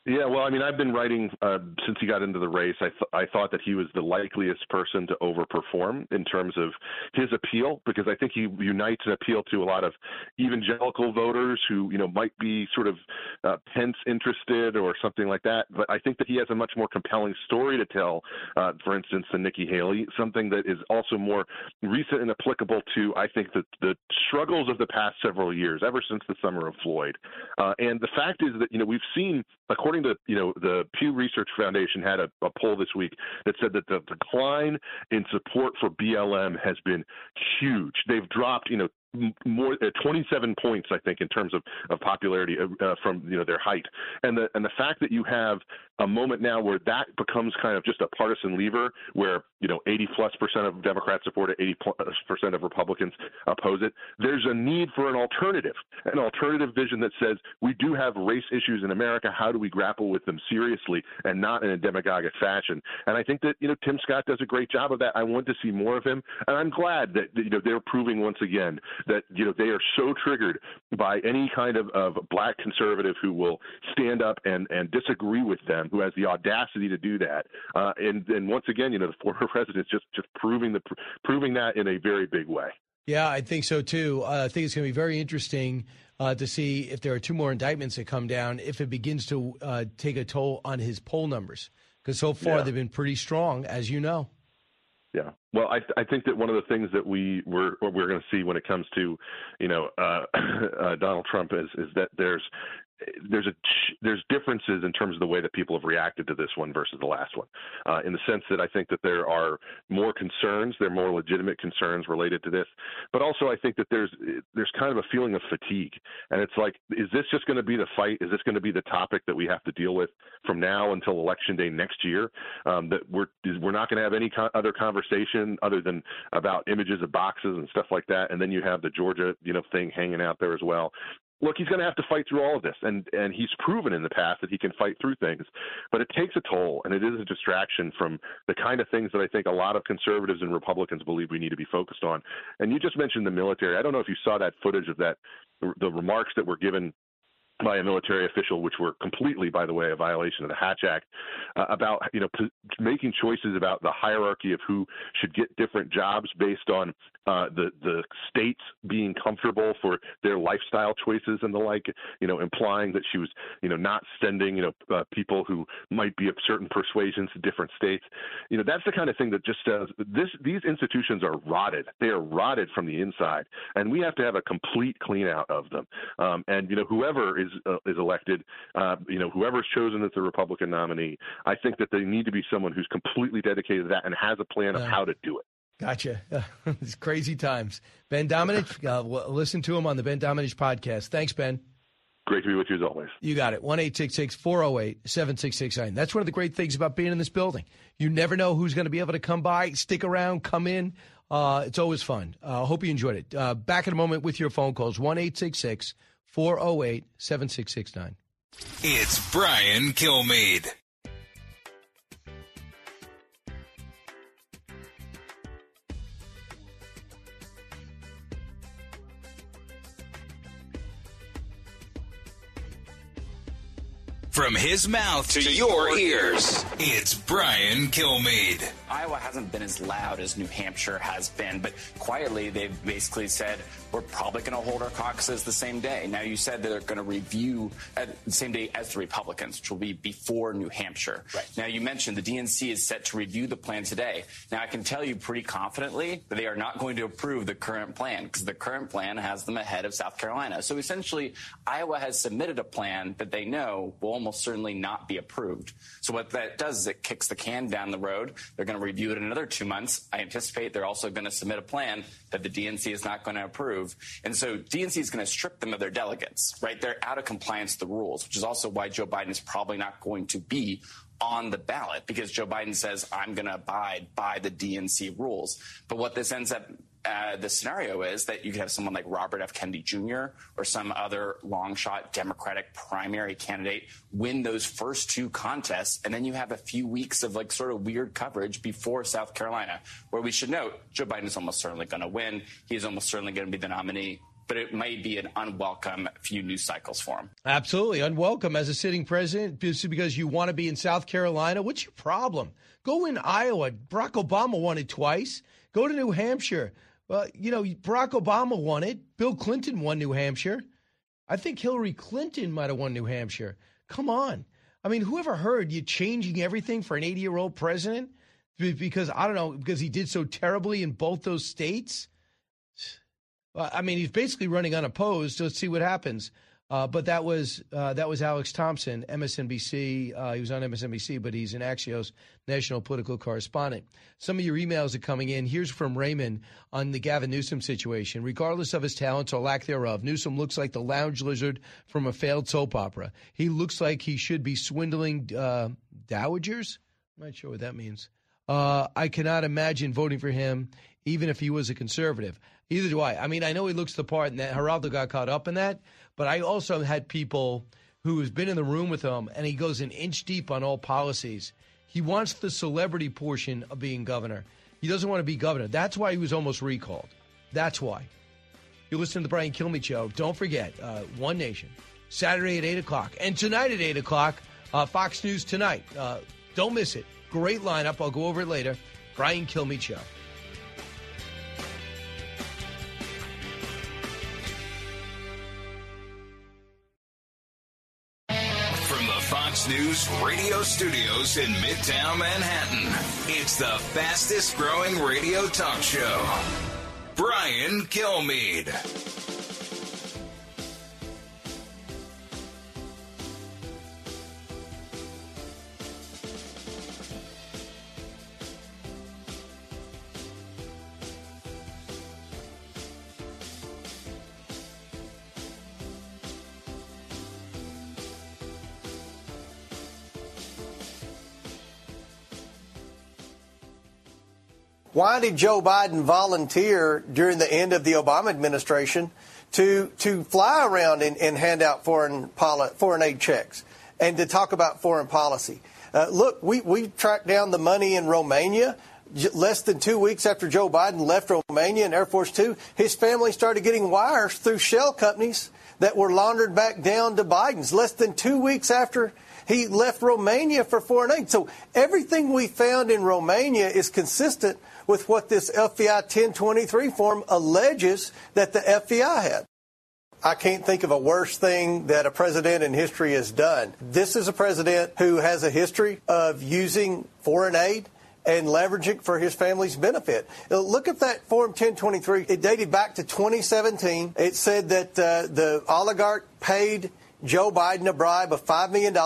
Yeah, well, I mean, I've been writing uh, since he got into the race. I th- I thought that he was the likeliest person to overperform in terms of his appeal because I think he unites an appeal to a lot of evangelical voters who you know might be sort of uh, Pence interested or something like that. But I think that he has a much more compelling story to tell. Uh, for instance, than Nikki Haley, something that is also more recent and applicable to I think the the struggles of the past several years, ever since the summer of Floyd. Uh, and the fact is that you know we've seen, according to you know the Pew Research Foundation had a, a poll this week that said that the decline in support for BLM has been huge. They've dropped you know more uh, 27 points I think in terms of, of popularity uh, uh, from you know their height. And the and the fact that you have a moment now where that becomes kind of just a partisan lever where you know 80 plus percent of Democrats support it 80 plus percent of Republicans oppose it there's a need for an alternative an alternative vision that says we do have race issues in America. How do we grapple with them seriously and not in a demagogic fashion? And I think that you know Tim Scott does a great job of that. I want to see more of him and I'm glad that that, you know they're proving once again that you know they are so triggered by any kind of, of black conservative who will stand up and and disagree with them, who has the audacity to do that. Uh, and and once again, you know, the former president's just just proving the proving that in a very big way. Yeah, I think so too. Uh, I think it's going to be very interesting uh, to see if there are two more indictments that come down, if it begins to uh, take a toll on his poll numbers. Because so far Yeah. they've been pretty strong, as you know. Yeah. Well, I I think that one of the things that we we're we're going to see when it comes to, you know, uh, uh, Donald Trump is is that there's there's a there's differences in terms of the way that people have reacted to this one versus the last one, uh, in the sense that I think that there are more concerns, there are more legitimate concerns related to this, but also I think that there's there's kind of a feeling of fatigue, and it's like, is this just going to be the fight? Is this going to be the topic that we have to deal with from now until election day next year? Um, that we're we're not going to have any co- other conversation other than about images of boxes and stuff like that, and then you have the Georgia you know thing hanging out there as well look, he's going to have to fight through all of this, and and he's proven in the past that he can fight through things, but it takes a toll, and it is a distraction from the kind of things that I think a lot of conservatives and Republicans believe we need to be focused on. And you just mentioned the military. I don't know if you saw that footage of that, the remarks that were given by a military official, which were completely, by the way, a violation of the Hatch Act, uh, about you know p- making choices about the hierarchy of who should get different jobs based on uh, the the states being comfortable for their lifestyle choices and the like. You know, implying that she was you know not sending you know uh, people who might be of certain persuasions to different states. You know, that's the kind of thing that just says this. These institutions are rotted. They are rotted from the inside, and we have to have a complete clean out of them. Um, and you know, whoever is is uh, is elected, uh, you know, whoever's chosen as the Republican nominee, I think that they need to be someone who's completely dedicated to that and has a plan of how to do it. Gotcha. it's crazy times. Ben Domenech, uh, listen to him on the Ben Domenech podcast. Thanks, Ben. Great to be with you as always. You got it. 1 408 7669. That's one of the great things about being in this building. You never know who's going to be able to come by, stick around, come in. Uh, it's always fun. I uh, hope you enjoyed it. Uh, back in a moment with your phone calls 1 408 7669. It's Brian Kilmeade. From his mouth to, to your ears, it's Brian Kilmeade. Iowa hasn't been as loud as New Hampshire has been, but quietly they've basically said we're probably going to hold our caucuses the same day. Now you said they're going to review at the same day as the Republicans, which will be before New Hampshire. Right. Now you mentioned the DNC is set to review the plan today. Now I can tell you pretty confidently that they are not going to approve the current plan because the current plan has them ahead of South Carolina. So essentially, Iowa has submitted a plan that they know will almost certainly not be approved. So what that does is it kicks the can down the road. They're going to review it in another two months. I anticipate they're also going to submit a plan that the DNC is not going to approve. And so DNC is going to strip them of their delegates, right? They're out of compliance with the rules, which is also why Joe Biden is probably not going to be on the ballot because Joe Biden says, I'm going to abide by the DNC rules. But what this ends up uh, the scenario is that you could have someone like Robert F. Kennedy Jr. or some other long shot Democratic primary candidate win those first two contests, and then you have a few weeks of like sort of weird coverage before South Carolina, where we should note Joe Biden is almost certainly going to win. He's almost certainly going to be the nominee. But it may be an unwelcome few news cycles for him. Absolutely unwelcome as a sitting president because you want to be in South Carolina. What's your problem? Go in Iowa. Barack Obama won it twice. Go to New Hampshire. Well, you know, Barack Obama won it. Bill Clinton won New Hampshire. I think Hillary Clinton might have won New Hampshire. Come on. I mean, whoever heard you changing everything for an 80 year old president? Because, I don't know, because he did so terribly in both those states? I mean, he's basically running unopposed. Let's see what happens. Uh, but that was uh, that was Alex Thompson, MSNBC. Uh, he was on MSNBC, but he's an Axios national political correspondent. Some of your emails are coming in. Here's from Raymond on the Gavin Newsom situation. Regardless of his talents or lack thereof, Newsom looks like the lounge lizard from a failed soap opera. He looks like he should be swindling uh, dowagers. I'm not sure what that means. Uh, I cannot imagine voting for him, even if he was a conservative. Either do I. I mean, I know he looks the part, and that Geraldo got caught up in that. But I also had people who has been in the room with him, and he goes an inch deep on all policies. He wants the celebrity portion of being governor. He doesn't want to be governor. That's why he was almost recalled. That's why. You listen to the Brian Kilmeade show. Don't forget, uh, One Nation, Saturday at 8 o'clock. And tonight at 8 o'clock, uh, Fox News Tonight. Uh, don't miss it. Great lineup. I'll go over it later. Brian Kilmeade show. News radio studios in Midtown Manhattan. It's the fastest growing radio talk show. Brian Kilmeade. Why did Joe Biden volunteer during the end of the Obama administration to to fly around and, and hand out foreign foreign aid checks and to talk about foreign policy? Uh, look, we we tracked down the money in Romania. Less than two weeks after Joe Biden left Romania in Air Force Two, his family started getting wires through shell companies that were laundered back down to Biden's. Less than two weeks after he left Romania for foreign aid. So everything we found in Romania is consistent with what this FBI 1023 form alleges that the FBI had. I can't think of a worse thing that a president in history has done. This is a president who has a history of using foreign aid and leveraging for his family's benefit. Look at that Form 1023. It dated back to 2017. It said that uh, the oligarch paid Joe Biden a bribe of $5 million.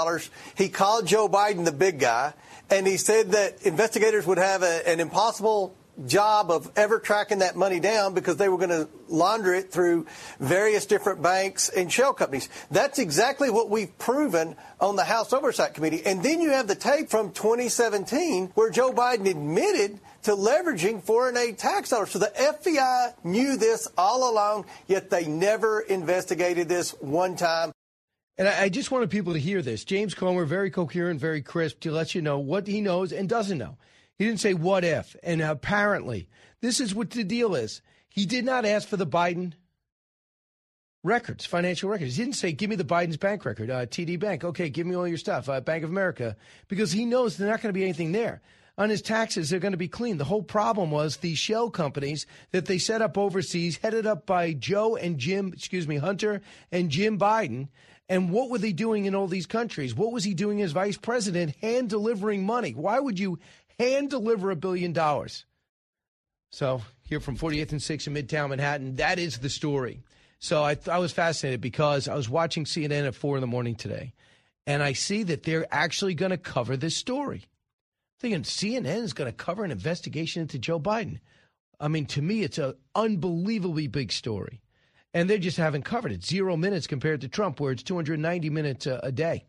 He called Joe Biden the big guy, and he said that investigators would have a, an impossible job of ever tracking that money down because they were going to launder it through various different banks and shell companies. That's exactly what we've proven on the House Oversight Committee. And then you have the tape from 2017 where Joe Biden admitted to leveraging foreign aid tax dollars. So the FBI knew this all along, yet they never investigated this one time. And I, I just wanted people to hear this. James Comer, very coherent, very crisp, to let you know what he knows and doesn't know. He didn't say what if. And apparently, this is what the deal is. He did not ask for the Biden records, financial records. He didn't say, give me the Biden's bank record, uh, TD Bank. Okay, give me all your stuff, uh, Bank of America, because he knows there's not going to be anything there. On his taxes, they're going to be clean. The whole problem was the shell companies that they set up overseas, headed up by Joe and Jim, excuse me, Hunter and Jim Biden. And what were they doing in all these countries? What was he doing as vice president? Hand delivering money. Why would you hand deliver a billion dollars? So, here from 48th and 6th in Midtown Manhattan, that is the story. So, I, I was fascinated because I was watching CNN at 4 in the morning today, and I see that they're actually going to cover this story. Thinking CNN is going to cover an investigation into Joe Biden. I mean, to me, it's an unbelievably big story. And they just haven't covered it. Zero minutes compared to Trump, where it's 290 minutes a, a day.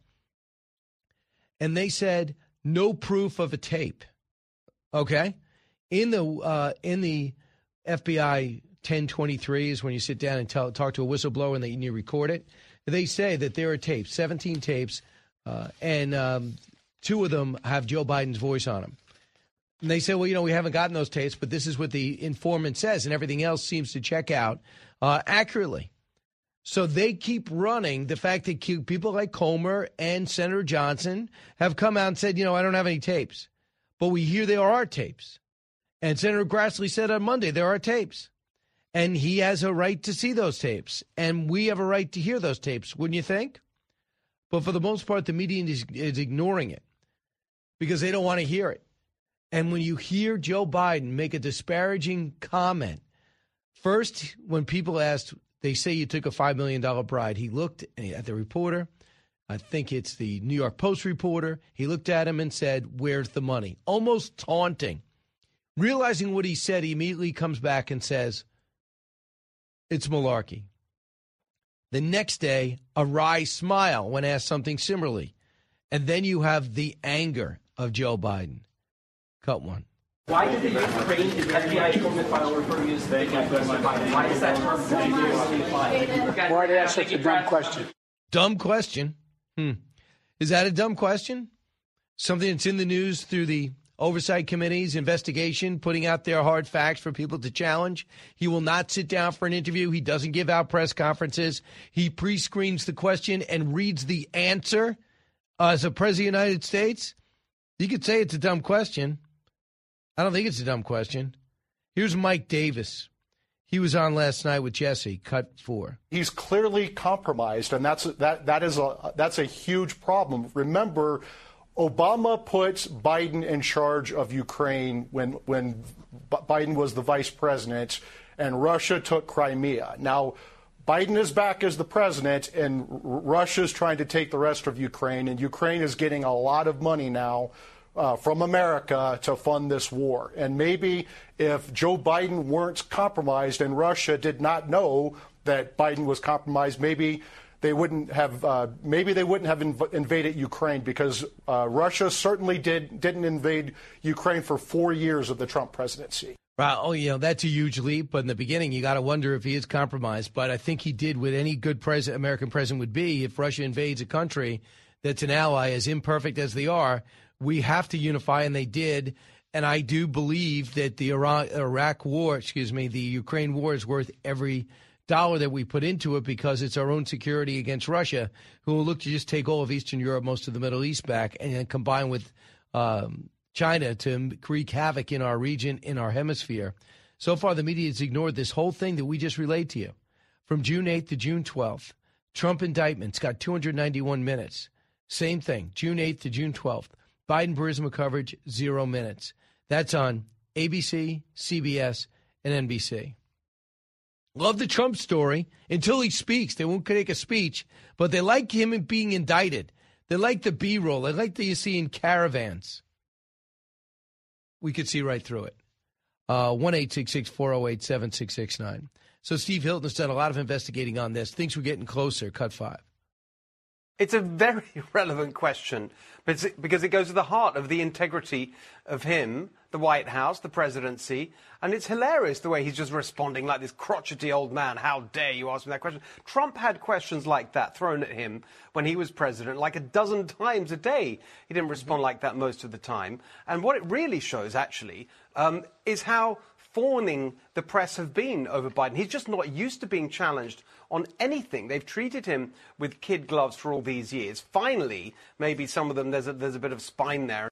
And they said no proof of a tape. Okay, in the uh, in the FBI 1023 is when you sit down and tell, talk to a whistleblower and, they, and you record it. They say that there are tapes, 17 tapes, uh, and um, two of them have Joe Biden's voice on them. And they say, well, you know, we haven't gotten those tapes, but this is what the informant says, and everything else seems to check out uh, accurately. So they keep running the fact that people like Comer and Senator Johnson have come out and said, you know, I don't have any tapes. But we hear there are tapes. And Senator Grassley said on Monday there are tapes. And he has a right to see those tapes. And we have a right to hear those tapes, wouldn't you think? But for the most part, the media is, is ignoring it because they don't want to hear it. And when you hear Joe Biden make a disparaging comment, first, when people asked, they say you took a $5 million bribe. he looked at the reporter I think it's the New York Post reporter. He looked at him and said, Where's the money? Almost taunting. Realizing what he said, he immediately comes back and says, It's malarkey. The next day, a wry smile when asked something similarly. And then you have the anger of Joe Biden. Cut one. Why did the Ukraine FBI informant file refer to you as the Why is that term continuously applied? Why did ask such a dumb question? Dumb question. Hmm. Is that a dumb question? Something that's in the news through the oversight committee's investigation, putting out their hard facts for people to challenge. He will not sit down for an interview. He doesn't give out press conferences. He pre screens the question and reads the answer uh, as a president of the United States. You could say it's a dumb question. I don't think it's a dumb question. Here's Mike Davis. He was on last night with Jesse, cut four. He's clearly compromised, and that's that that is a that's a huge problem. Remember, Obama puts Biden in charge of Ukraine when when Biden was the vice president, and Russia took Crimea. Now. Biden is back as the president, and Russia is trying to take the rest of Ukraine, and Ukraine is getting a lot of money now uh, from America to fund this war. And maybe if Joe Biden weren't compromised and Russia did not know that Biden was compromised, maybe they wouldn't have uh, maybe they wouldn't have inv- invaded Ukraine because uh, Russia certainly did didn't invade Ukraine for four years of the Trump presidency. Well, oh, you know that's a huge leap, but in the beginning you got to wonder if he is compromised. But I think he did what any good president, American president would be if Russia invades a country that's an ally, as imperfect as they are we have to unify, and they did. And I do believe that the Iraq, war, excuse me, the Ukraine war is worth every dollar that we put into it because it's our own security against Russia, who will look to just take all of Eastern Europe, most of the Middle East back, and then combine with um, China to wreak havoc in our region, in our hemisphere. So far, the media has ignored this whole thing that we just relayed to you. From June 8th to June 12th, Trump indictments got 291 minutes. Same thing, June 8th to June 12th. Biden Burisma coverage, zero minutes. That's on ABC, CBS, and NBC. Love the Trump story until he speaks. They won't take a speech, but they like him being indicted. They like the B roll. They like that you see in caravans. We could see right through it. Uh, one eight six six four zero eight seven six six nine. So Steve Hilton has done a lot of investigating on this. Thinks we're getting closer. Cut five. It's a very relevant question because it goes to the heart of the integrity of him, the White House, the presidency. And it's hilarious the way he's just responding like this crotchety old man. How dare you ask me that question? Trump had questions like that thrown at him when he was president like a dozen times a day. He didn't respond like that most of the time. And what it really shows, actually, um, is how fawning the press have been over Biden. He's just not used to being challenged on anything. They've treated him with kid gloves for all these years. Finally, maybe some of them, there's a, there's a bit of spine there.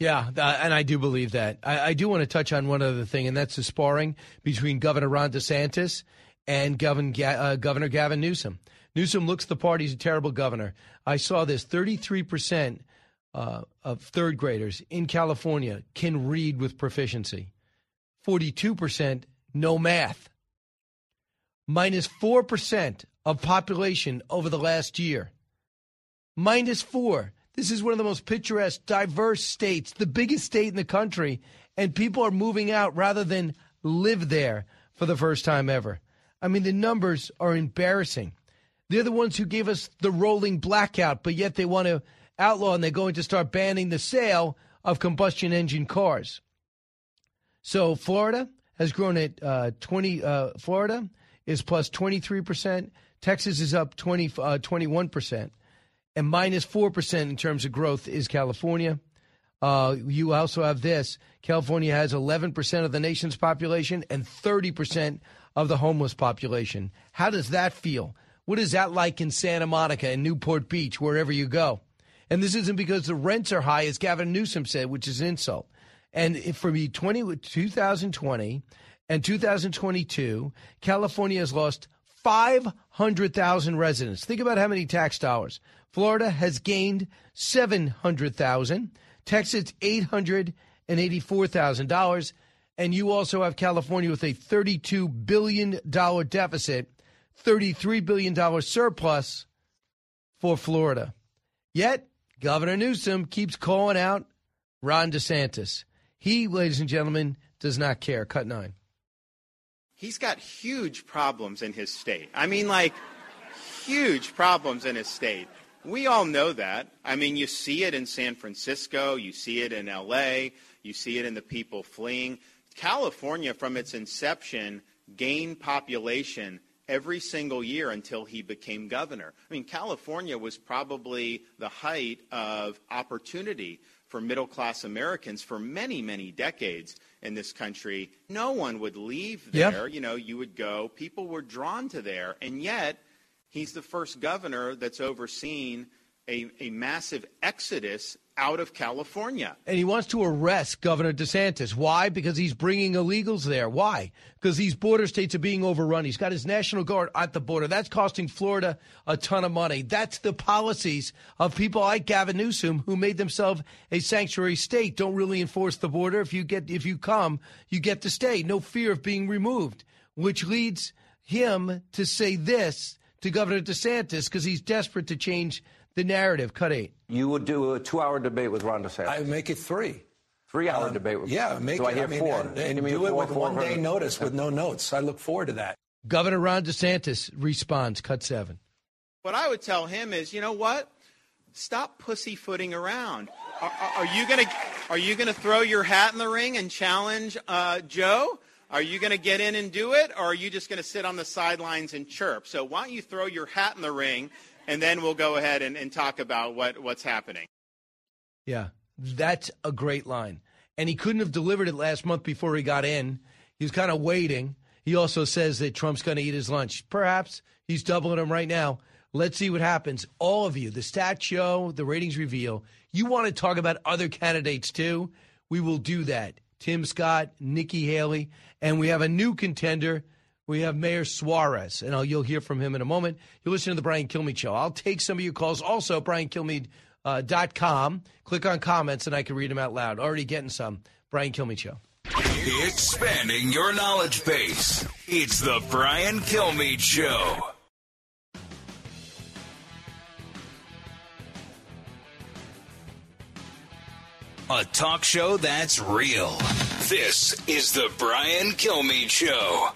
Yeah, and I do believe that. I, I, do want to touch on one other thing, and that's the sparring between Governor Ron DeSantis and Governor, uh, Governor Gavin Newsom. Newsom looks the part he's a terrible governor. I saw this 33% uh, of third graders in California can read with proficiency. 42% no math. Minus 4% of population over the last year. Minus 4. This is one of the most picturesque, diverse states, the biggest state in the country, and people are moving out rather than live there for the first time ever. I mean, the numbers are embarrassing. They're the ones who gave us the rolling blackout, but yet they want to outlaw and they're going to start banning the sale of combustion engine cars. So Florida has grown at uh, 20. Uh, Florida is plus 23 percent. Texas is up 20, uh, 21 percent, and minus four percent in terms of growth is California. Uh, you also have this: California has 11 percent of the nation's population and 30 percent of the homeless population. How does that feel? What is that like in Santa Monica and Newport Beach, wherever you go? And this isn't because the rents are high, as Gavin Newsom said, which is an insult. And for me, 20, 2020 and 2022, California has lost 500,000 residents. Think about how many tax dollars. Florida has gained 700,000, Texas $884,000, and you also have California with a $32 billion deficit, $33 billion surplus for Florida. Yet, Governor Newsom keeps calling out Ron DeSantis. He, ladies and gentlemen, does not care. Cut nine. He's got huge problems in his state. I mean, like, huge problems in his state. We all know that. I mean, you see it in San Francisco, you see it in LA, you see it in the people fleeing. California, from its inception, gained population every single year until he became governor. I mean, California was probably the height of opportunity for middle class Americans for many, many decades in this country. No one would leave there. Yep. You know, you would go. People were drawn to there. And yet, he's the first governor that's overseen a, a massive exodus out of California. And he wants to arrest Governor DeSantis. Why? Because he's bringing illegals there. Why? Because these border states are being overrun. He's got his National Guard at the border. That's costing Florida a ton of money. That's the policies of people like Gavin Newsom who made themselves a sanctuary state. Don't really enforce the border. If you get if you come, you get to stay. No fear of being removed, which leads him to say this to Governor DeSantis because he's desperate to change the narrative. Cut eight. You would do a two-hour debate with Ron DeSantis. I make it three. Three-hour um, debate. With, yeah, make do it. I hear I mean, four? And, and do four, it with one-day notice with no notes. I look forward to that. Governor Ron DeSantis responds. Cut seven. What I would tell him is, you know what? Stop pussyfooting around. Are, are, are you gonna Are you gonna throw your hat in the ring and challenge uh, Joe? Are you going to get in and do it, or are you just going to sit on the sidelines and chirp? So why don't you throw your hat in the ring and then we'll go ahead and, and talk about what, what's happening. Yeah, that's a great line. And he couldn't have delivered it last month before he got in. He was kind of waiting. He also says that Trump's going to eat his lunch. Perhaps he's doubling him right now. Let's see what happens. All of you, the stat show, the ratings reveal. You want to talk about other candidates too? We will do that. Tim Scott, Nikki Haley, and we have a new contender we have Mayor Suarez, and I'll, you'll hear from him in a moment. You're listening to the Brian Kilmeade Show. I'll take some of your calls. Also, BrianKilmeade.com. Uh, Click on comments, and I can read them out loud. Already getting some. Brian Kilmeade Show. Expanding your knowledge base. It's the Brian Kilmeade Show. A talk show that's real. This is the Brian Kilmeade Show.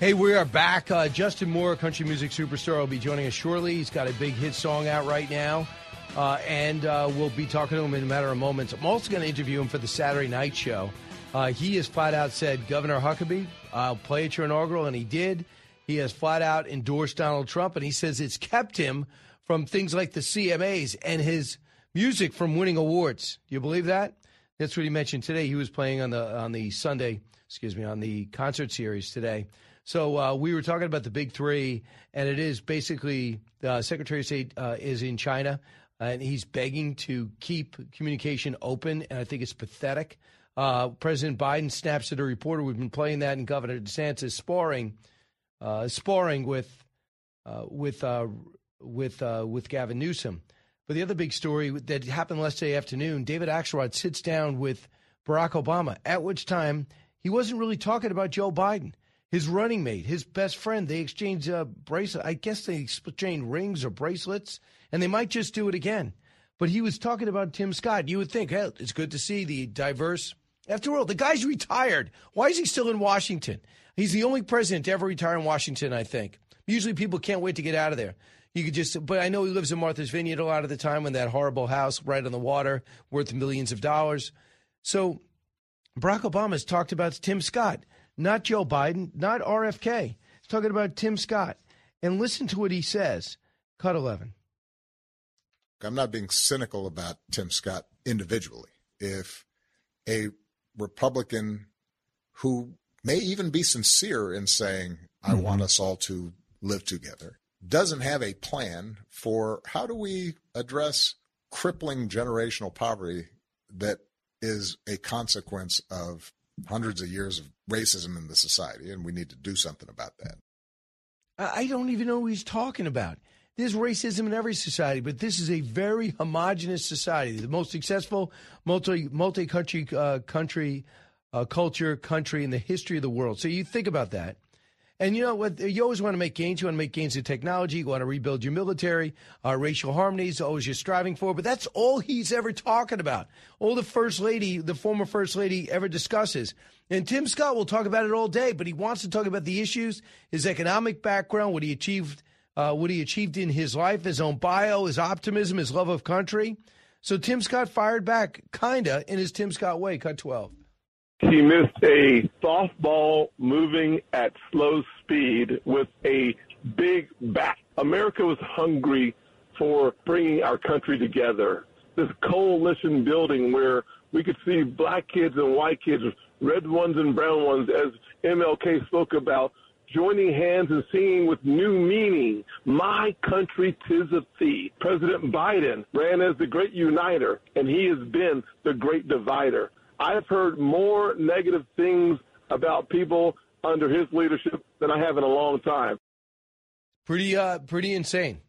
Hey, we are back. Uh, Justin Moore, country music superstar, will be joining us shortly. He's got a big hit song out right now, uh, and uh, we'll be talking to him in a matter of moments. I'm also going to interview him for the Saturday night show. Uh, he has flat out said, Governor Huckabee, I'll play at your inaugural, and he did. He has flat out endorsed Donald Trump, and he says it's kept him from things like the CMAs and his music from winning awards. Do you believe that? That's what he mentioned today. He was playing on the on the Sunday, excuse me, on the concert series today. So uh, we were talking about the big three, and it is basically the Secretary of State uh, is in China, and he's begging to keep communication open, and I think it's pathetic. Uh, President Biden snaps at a reporter. We've been playing that, and Governor DeSantis sparring, uh, sparring with uh, with uh, with with Gavin Newsom. But the other big story that happened yesterday afternoon, David Axelrod sits down with Barack Obama, at which time he wasn't really talking about Joe Biden. His running mate, his best friend, they exchanged uh, bracelets. I guess they exchanged rings or bracelets, and they might just do it again. But he was talking about Tim Scott. You would think, hey, it's good to see the diverse. After all, the guy's retired. Why is he still in Washington? He's the only president to ever retire in Washington, I think. Usually people can't wait to get out of there. You could just, but I know he lives in Martha's Vineyard a lot of the time in that horrible house right on the water worth millions of dollars. So Barack Obama's talked about Tim Scott, not Joe Biden, not RFK. He's talking about Tim Scott. And listen to what he says. Cut 11. I'm not being cynical about Tim Scott individually. If a Republican who may even be sincere in saying, I mm-hmm. want us all to live together, doesn't have a plan for how do we address crippling generational poverty that is a consequence of hundreds of years of racism in the society, and we need to do something about that. I don't even know who he's talking about. There's racism in every society, but this is a very homogenous society. The most successful multi multi country uh, country uh, culture country in the history of the world. So you think about that. And you know what? You always want to make gains. You want to make gains in technology. You want to rebuild your military. Uh, racial harmony is always you're striving for. But that's all he's ever talking about. All the first lady, the former first lady, ever discusses. And Tim Scott will talk about it all day, but he wants to talk about the issues, his economic background, what he achieved, uh, what he achieved in his life, his own bio, his optimism, his love of country. So Tim Scott fired back, kinda in his Tim Scott way. Cut twelve. He missed a softball moving at slow speed with a big bat. America was hungry for bringing our country together. This coalition building where we could see black kids and white kids, red ones and brown ones, as MLK spoke about, joining hands and singing with new meaning, My country tis of thee. President Biden ran as the great uniter, and he has been the great divider. I've heard more negative things about people under his leadership than I have in a long time. Pretty, uh, pretty insane.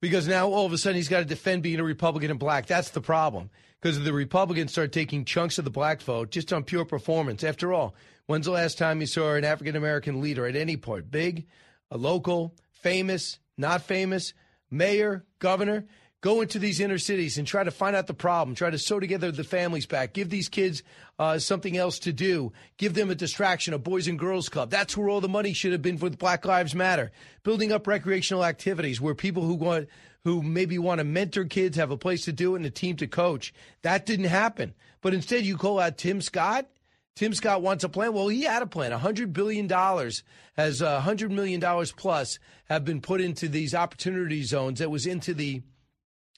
Because now all of a sudden he's got to defend being a Republican and black. That's the problem. Because the Republicans start taking chunks of the black vote just on pure performance. After all, when's the last time you saw an African American leader at any point? Big, a local, famous, not famous, mayor, governor? Go into these inner cities and try to find out the problem, try to sew together the families back, give these kids uh, something else to do, give them a distraction, a Boys and Girls Club. That's where all the money should have been for Black Lives Matter. Building up recreational activities where people who want, who maybe want to mentor kids have a place to do it and a team to coach. That didn't happen. But instead, you call out Tim Scott. Tim Scott wants a plan. Well, he had a plan. $100 billion has uh, $100 million plus have been put into these opportunity zones that was into the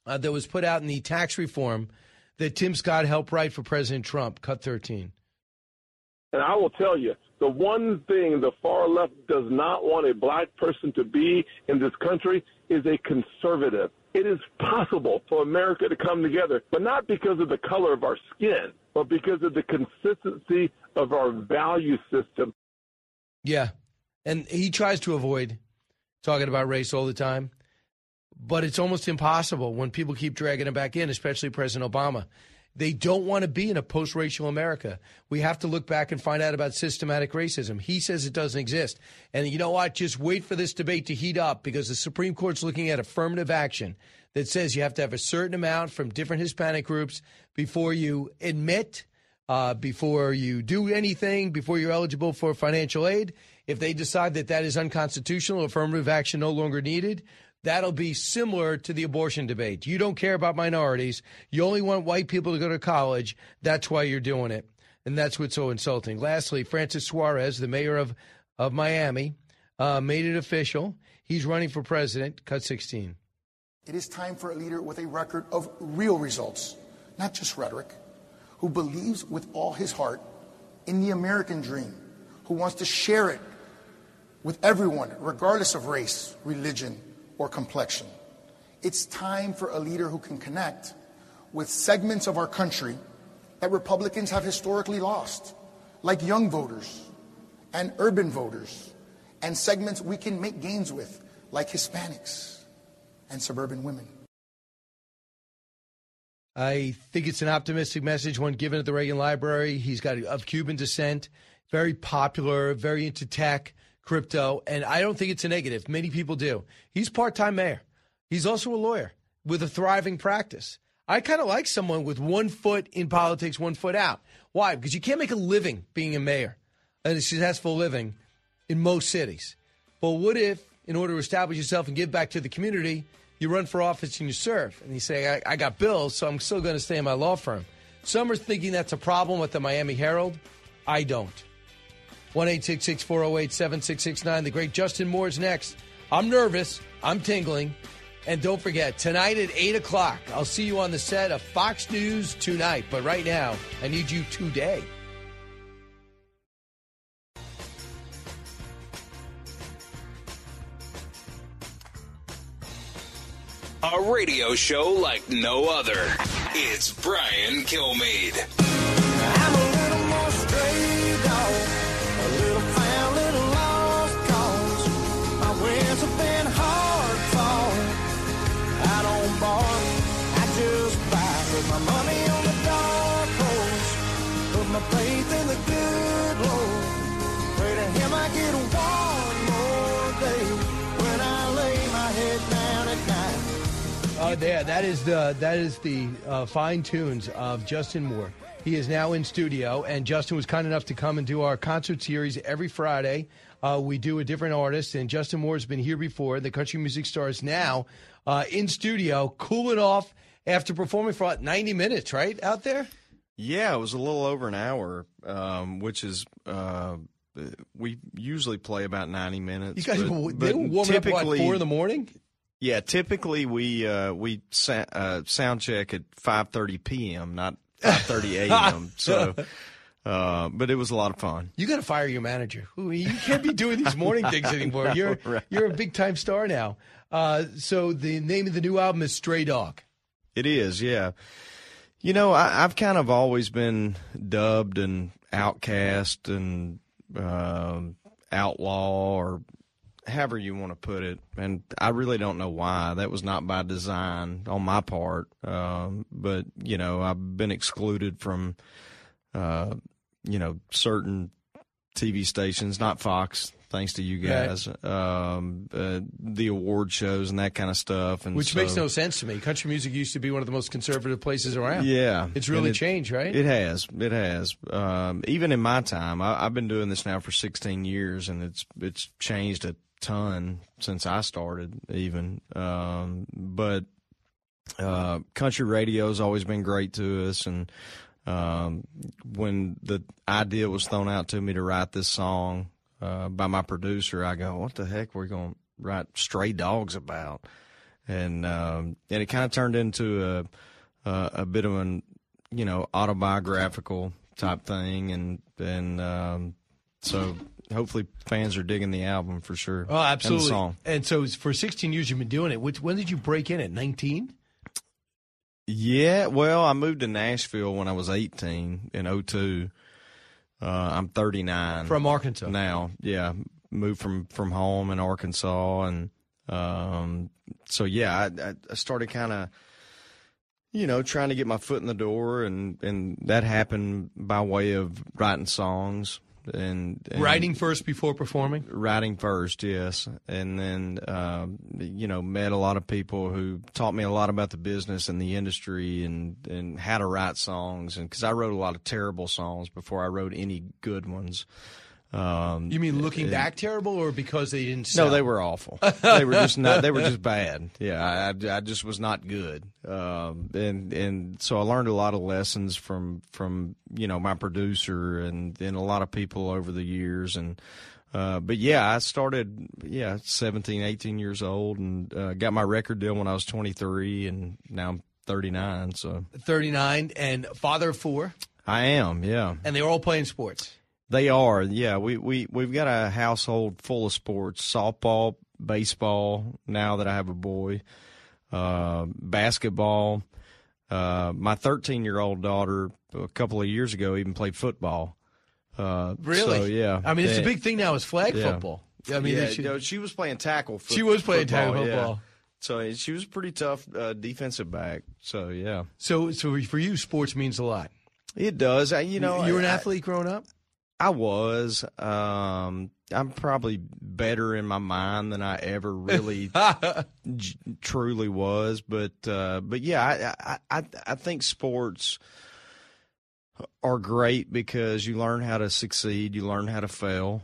uh, that was put out in the tax reform that Tim Scott helped write for President Trump. Cut 13. And I will tell you, the one thing the far left does not want a black person to be in this country is a conservative. It is possible for America to come together, but not because of the color of our skin, but because of the consistency of our value system. Yeah. And he tries to avoid talking about race all the time but it's almost impossible when people keep dragging him back in, especially President Obama. They don't want to be in a post racial America. We have to look back and find out about systematic racism. He says it doesn't exist. And you know what? Just wait for this debate to heat up because the Supreme Court's looking at affirmative action that says you have to have a certain amount from different Hispanic groups before you admit, uh, before you do anything, before you're eligible for financial aid. If they decide that that is unconstitutional, affirmative action no longer needed, that'll be similar to the abortion debate. You don't care about minorities. You only want white people to go to college. That's why you're doing it. And that's what's so insulting. Lastly, Francis Suarez, the mayor of, of Miami, uh, made it official. He's running for president. Cut 16. It is time for a leader with a record of real results, not just rhetoric, who believes with all his heart in the American dream, who wants to share it with everyone, regardless of race, religion, or complexion. It's time for a leader who can connect with segments of our country that Republicans have historically lost, like young voters and urban voters, and segments we can make gains with, like Hispanics and suburban women. I think it's an optimistic message, one given at the Reagan Library. He's got of Cuban descent, very popular, very into tech, crypto, and I don't think it's a negative. Many people do. He's part-time mayor. He's also a lawyer with a thriving practice. I kind of like someone with one foot in politics, one foot out. Why? Because you can't make a living being a mayor, and a successful living in most cities. But what if, in order to establish yourself and give back to the community, you run for office and you serve, and you say, I, I got bills, so I'm still going to stay in my law firm. Some are thinking that's a problem with the Miami Herald. I don't. 1 408 7669. The great Justin Moore's next. I'm nervous. I'm tingling. And don't forget, tonight at 8 o'clock, I'll see you on the set of Fox News tonight. But right now, I need you today. A radio show like no other. It's Brian Kilmeade. Faith in the good Lord. Pray to Him I get one more day when I lay my head down at night. Oh, there. That is the that is the uh, fine tunes of Justin Moore. He is now in studio, and Justin was kind enough to come and do our concert series every Friday. Uh, we do a different artist, and Justin Moore has been here before. The country music star is now uh, in studio, cooling off after performing for what, 90 minutes, right out there. Yeah, it was a little over an hour, um, which is uh, we usually play about ninety minutes. You guys, but, they but were up four in the morning. Yeah, typically we uh, we sa- uh, sound check at five thirty p.m., not five thirty a.m. so, uh, but it was a lot of fun. You got to fire your manager. Ooh, You can't be doing these morning things anymore. You're Right. you're a big time star now. Uh, so the name of the new album is Stray Dog. It is, yeah. You know, I, I've kind of always been dubbed and outcast and um, outlaw, or however you want to put it, and I really don't know why. That was not by design on my part, um, but you know, I've been excluded from, uh, you know, certain TV stations, not Fox. Thanks to you Right. guys, um, uh, the award shows and that kind of stuff, and Which makes no sense to me. Country music used to be one of the most conservative places around. yeah, It's really it- changed, right? It has. It has. Um, even in my time, I, I've been doing this now for 16 years, and it's it's changed a ton since I started. Even, um, but uh, country radio has always been great to us, and um, when the idea was thrown out to me to write this song uh, by my producer, I go, "What the heck? We're going to write stray dogs about?" And um, and it kind of turned into a a, a bit of an you know autobiographical type thing, and and um, so hopefully fans are digging the album for sure. Oh, absolutely. And song. And so for 16 years you've been doing it. Which, when did you break in at 19? Yeah, well, I moved to Nashville when I was 18 in 02. Uh, I'm 39 From Arkansas. now. Yeah, moved from from home in Arkansas, and um, so yeah, I, I- started kind of you know, trying to get my foot in the door, and and that happened by way of writing songs and, and Writing first before performing. writing first, yes, and then um, you know met a lot of people who taught me a lot about the business and the industry and and how to write songs, and because I wrote a lot of terrible songs before I wrote any good ones. Um, You mean looking and- back terrible, or because they didn't? Sell? no, they were awful. they were just not. They were just bad. Yeah, I, I, just was not good. Um, and and so I learned a lot of lessons from from you know my producer and and a lot of people over the years. And uh, but yeah, I started yeah 17, 18 years old and uh, got my record deal when I was twenty three, and now I'm thirty nine. So thirty nine and father of four, I am. Yeah. and they're all playing sports. They are, yeah. We we we've got a household full of sports: softball, baseball. Now that I have a boy, uh, basketball. Uh, my 13 year old daughter, a couple of years ago, even played football. Uh, Really? So, yeah. I mean, it's a big thing now. Is flag Yeah. football. I mean, yeah, they should- no, she was playing tackle. Foot, She was playing tackle football, yeah. So she was a pretty tough uh, defensive back. So yeah, So, so for you, sports means a lot. it does. I, you know, you were an I- athlete growing up. I was. Um, I'm probably better in my mind than I ever really j- truly was. But uh, but yeah, I, I I think sports are great because you learn how to succeed, you learn how to fail.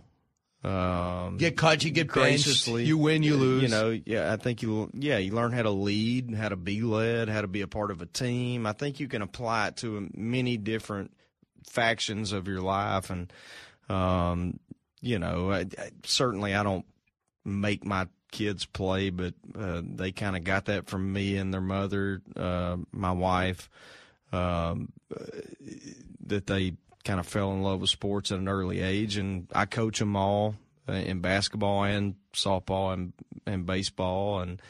Um, Get cut, you get benched. graciously. You win, you lose. You know, yeah, I think you yeah you learn how to lead, how to be led, how to be a part of a team. I think you can apply it to many different factions of your life, and um, you know, I, I, certainly I don't make my kids play, but uh, they kind of got that from me and their mother, uh, my wife, um, uh, that they kind of fell in love with sports at an early age, and I coach them all uh, in basketball and softball and and baseball, and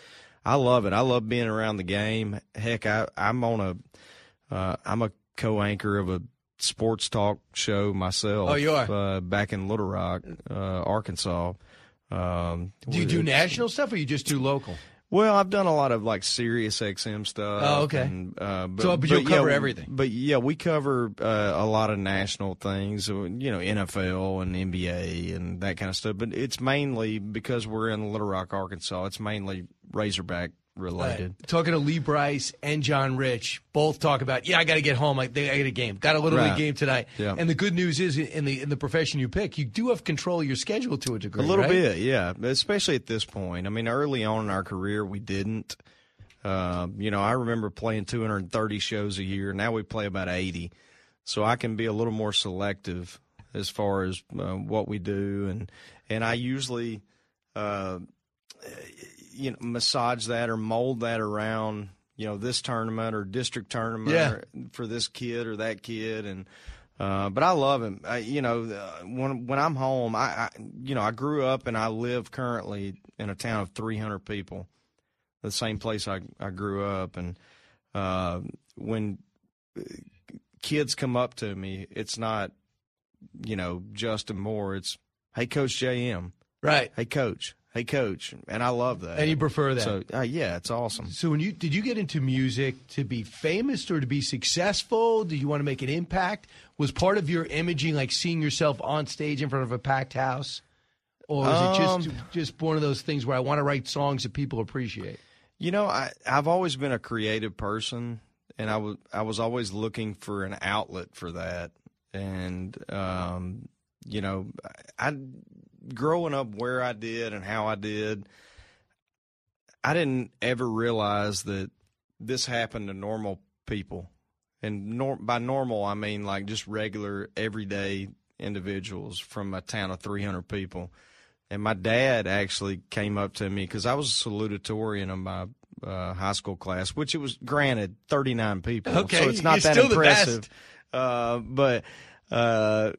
I love it. I love being around the game. Heck, I I'm on a uh, I'm a co-anchor of a sports talk show myself. Oh, you are? uh, back in Little Rock, uh, Arkansas. Um, Do you do national stuff, or you just do local? well, I've done a lot of like Sirius XM stuff. Oh, okay. And, uh, but, So, but you'll yeah, cover everything. But yeah, we cover uh, a lot of national things. uh, You know, NFL and NBA and that kind of stuff. But it's mainly because we're in Little Rock, Arkansas. It's mainly Razorback related. Uh, talking to Lee Brice and John Rich, both talk about, yeah, I got to get home. I, they, I got a game. Got a little Right. league game tonight. Yeah. And the good news is, in the in the profession you pick, you do have control of your schedule to a degree. A little right? bit, yeah. Especially at this point. I mean, early on in our career, we didn't. Uh, you know, I remember playing 230 shows a year. Now we play about 80, so I can be a little more selective as far as uh, what we do, and and I usually, uh, you know, massage that or mold that around. You know, this tournament or district tournament Yeah. or for this kid or that kid, and uh, but I love him. I, you know, uh, when when I'm home, I, I you know I grew up and I live currently in a town of 300 people, the same place I I grew up. And uh, when uh, kids come up to me, it's not you know Justin Moore. It's hey Coach JM, right? Hey Coach, hey Coach, and I love that. And you prefer that? So uh, yeah, it's awesome. So when you did you get into music to be famous or to be successful? Did you want to make an impact? Was part of your imaging like seeing yourself on stage in front of a packed house, or was it just Um, just one of those things where I want to write songs that people appreciate? You know, I I've always been a creative person, and I was I was always looking for an outlet for that. And um, you know, I growing up where I did and how I did, I didn't ever realize that this happened to normal people. And nor- by normal, I mean like just regular, everyday individuals from a town of 300 people. And my dad actually came up to me because I was a salutatorian of my uh, high school class, which it was granted 39 people. Okay, so it's not you're that still the impressive. best. Uh, but uh,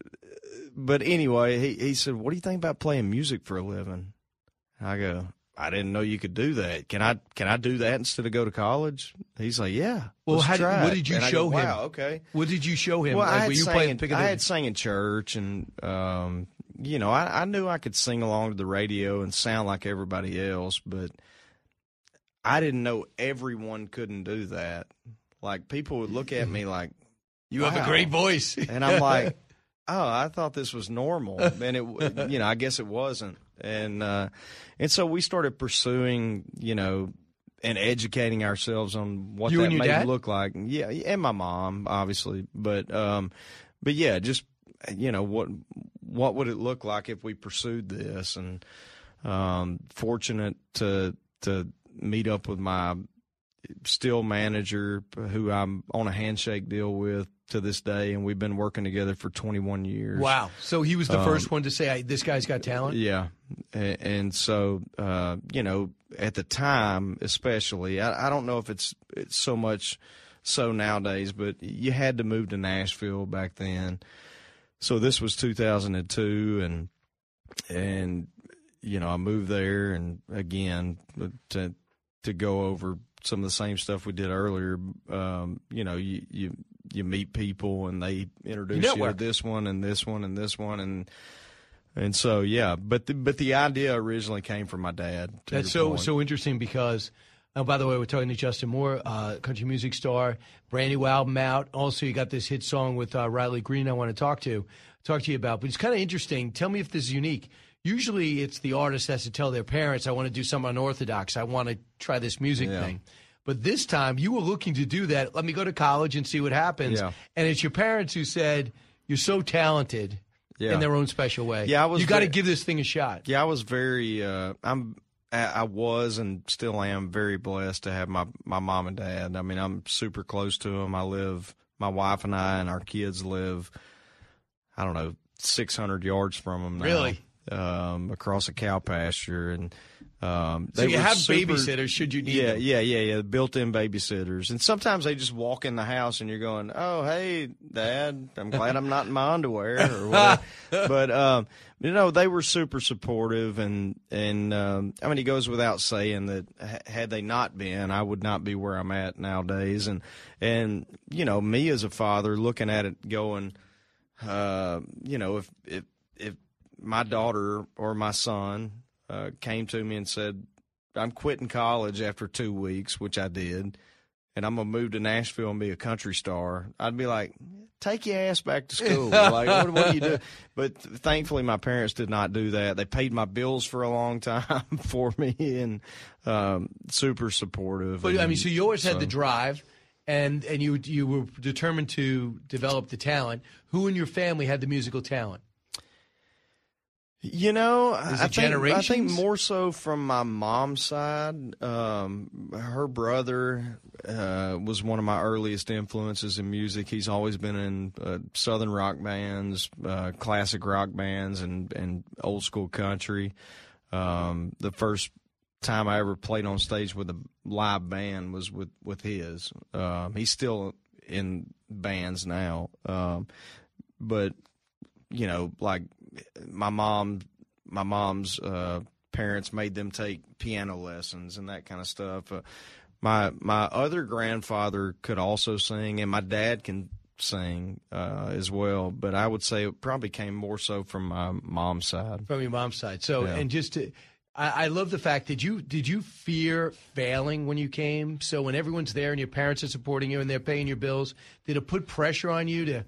but anyway, he he said, "What do you think about playing music for a living?" I go, "I didn't know you could do that. Can I can I do that instead of go to college?" He's like, "Yeah." Well, how did- what did you And show go, him? Wow, okay. What did you show him? Well, Like, I had were you sang, playing I had sang in church, and um, you know, I, I knew I could sing along to the radio and sound like everybody else, but I didn't know everyone couldn't do that. Like people would look at me like, You have a great voice. and I'm like, oh, I thought this was normal, and it, you know, I guess it wasn't, and uh, and so we started pursuing, you know, and educating ourselves on what You that may dad? look like. Yeah, and my mom, obviously, but um, but yeah, just you know what what would it look like if we pursued this, and um, fortunate to to meet up with my still manager who I'm on a handshake deal with to this day, and we've been working together for 21 years. Wow. So he was the Um, first one to say, I, "This guy's got talent." Yeah, and, and so uh, you know, at the time, especially, I, I don't know if it's it's so much so nowadays, but you had to move to Nashville back then. So this was 2002, and and you know, I moved there, and again to to go over some of the same stuff we did earlier. Um, you know, you you you meet people, and they introduce you, to this one and this one and this one, and and so yeah. But the, but the idea originally came from my dad. That's so point. so interesting because. Oh, by the way, we're talking to Justin Moore, uh, country music star, brand new album out. Also, you got this hit song with uh, Riley Green. I want to talk to talk to you about, but it's kind of interesting. Tell me if this is unique. Usually, it's the artist has to tell their parents, "I want to do something unorthodox. I want to try this music Yeah. thing." But this time, you were looking to do that. Let me go to college and see what happens. Yeah. And it's your parents who said, "You're so talented." Yeah. In their own special way. Yeah, I was You got to give this thing a shot. Yeah, I was very. Uh, I'm. I was and still am very blessed to have my my mom and dad. I mean, I'm super close to them. I live. My wife and I and our kids live. I don't know, 600 yards from them. Now, Really? Um, across a cow pasture and. Um, So they you have super- babysitters should you need yeah, them. Yeah, yeah, yeah. Built-in babysitters, and sometimes they just walk in the house, and you're going, "Oh, hey, Dad, I'm glad I'm not in my underwear." Or whatever. but um, you know, they were super supportive, and and um, I mean, it goes without saying that ha- had they not been, I would not be where I'm at nowadays. And and you know, me as a father looking at it, going, uh, you know, if if if my daughter or my son uh, came to me and said, "I'm quitting college after two weeks," which I did, and I'm gonna move to Nashville and be a country star, I'd be like, "Take your ass back to school." like, what, what do you do? But thankfully, my parents did not do that. They paid my bills for a long time for me and um, super supportive. But I mean, so you always had the drive, and and you you were determined to develop the talent. Who in your family had the musical talent? You know, I think, I think more so from my mom's side. Um, her brother uh, was one of my earliest influences in music. He's always been in uh, southern rock bands, uh, classic rock bands, and and old school country. Um, the first time I ever played on stage with a live band was with with his. Um, he's still in bands now, um, but you know, like my mom, my mom's uh, parents made them take piano lessons and that kind of stuff. Uh, my my other grandfather could also sing, and my dad can sing uh, as well. But I would say it probably came more so from my mom's side. From your mom's side. So, Yeah. and just to, I, I love the fact that you did you fear failing when you came. So when everyone's there and your parents are supporting you and they're paying your bills, did it put pressure on you to?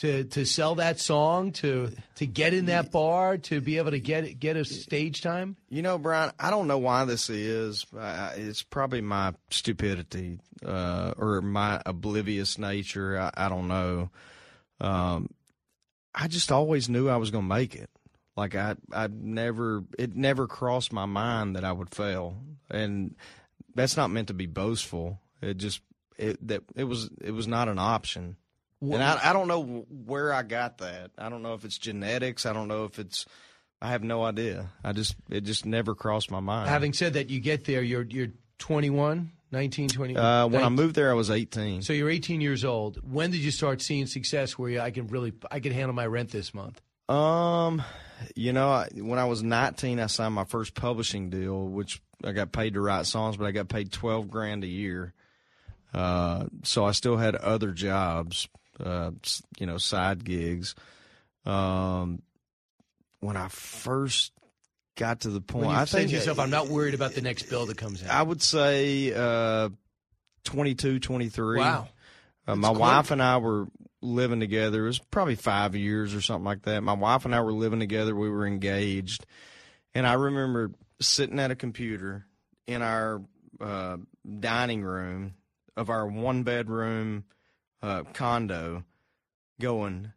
To, to sell that song to to get in that bar to be able to get get a stage time You know, Brian, I don't know why this is. Uh, it's probably my stupidity uh, or my oblivious nature. I, I don't know. Um, I just always knew I was going to make it. Like I, I never, it never crossed my mind that I would fail, and that's not meant to be boastful. It just, it that it was, it was not an option. And I, I don't know where I got that. I don't know if it's genetics. I don't know if it's. I have no idea. I just it just never crossed my mind. having said that you get there you're you're 21 19 20 uh, when I moved there, I was 18. So you're 18 years old. When did you start seeing success where you, I can really I can handle my rent this month? Um, you know, I, when I was 19, I signed my first publishing deal, which I got paid to write songs, but I got paid 12 grand a year. Uh, so I still had other jobs, uh, you know, side gigs. Um, when I first got to the point, I say think to yourself, I'm not worried about the next bill that comes in. I would say uh, 22, 23. Wow. Uh, my wife and I were living together. It was probably five years or something like that. My wife and I were living together. We were engaged, and I remember sitting at a computer in our uh, dining room of our one bedroom uh, condo, going,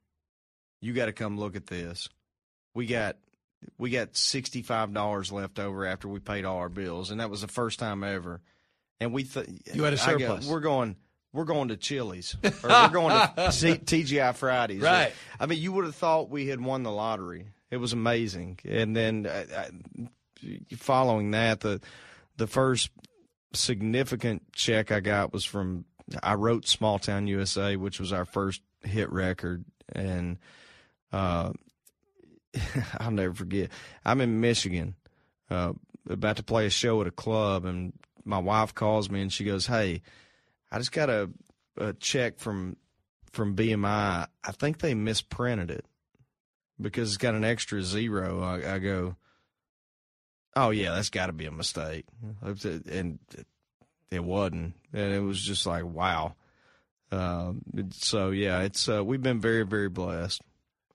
"You got to come look at this. We got." We got sixty five dollars left over after we paid all our bills, and that was the first time ever. And we th- You had a I go, surplus. we're going we're going to Chili's or we're going to C- TGI Fridays. Right. I mean, you would have thought we had won the lottery. It was amazing. And then uh, uh, following that, the the first significant check I got was from I wrote Small Town USA, which was our first hit record, and uh, I'll never forget. I'm in Michigan, uh, about to play a show at a club, and my wife calls me and she goes, "Hey, I just got a, a check from from BMI. I think they misprinted it because it's got an extra zero." I, I go, "Oh yeah, that's got to be a mistake," and it wasn't, and it was just like, "Wow." Um, so yeah, it's uh, we've been very very blessed.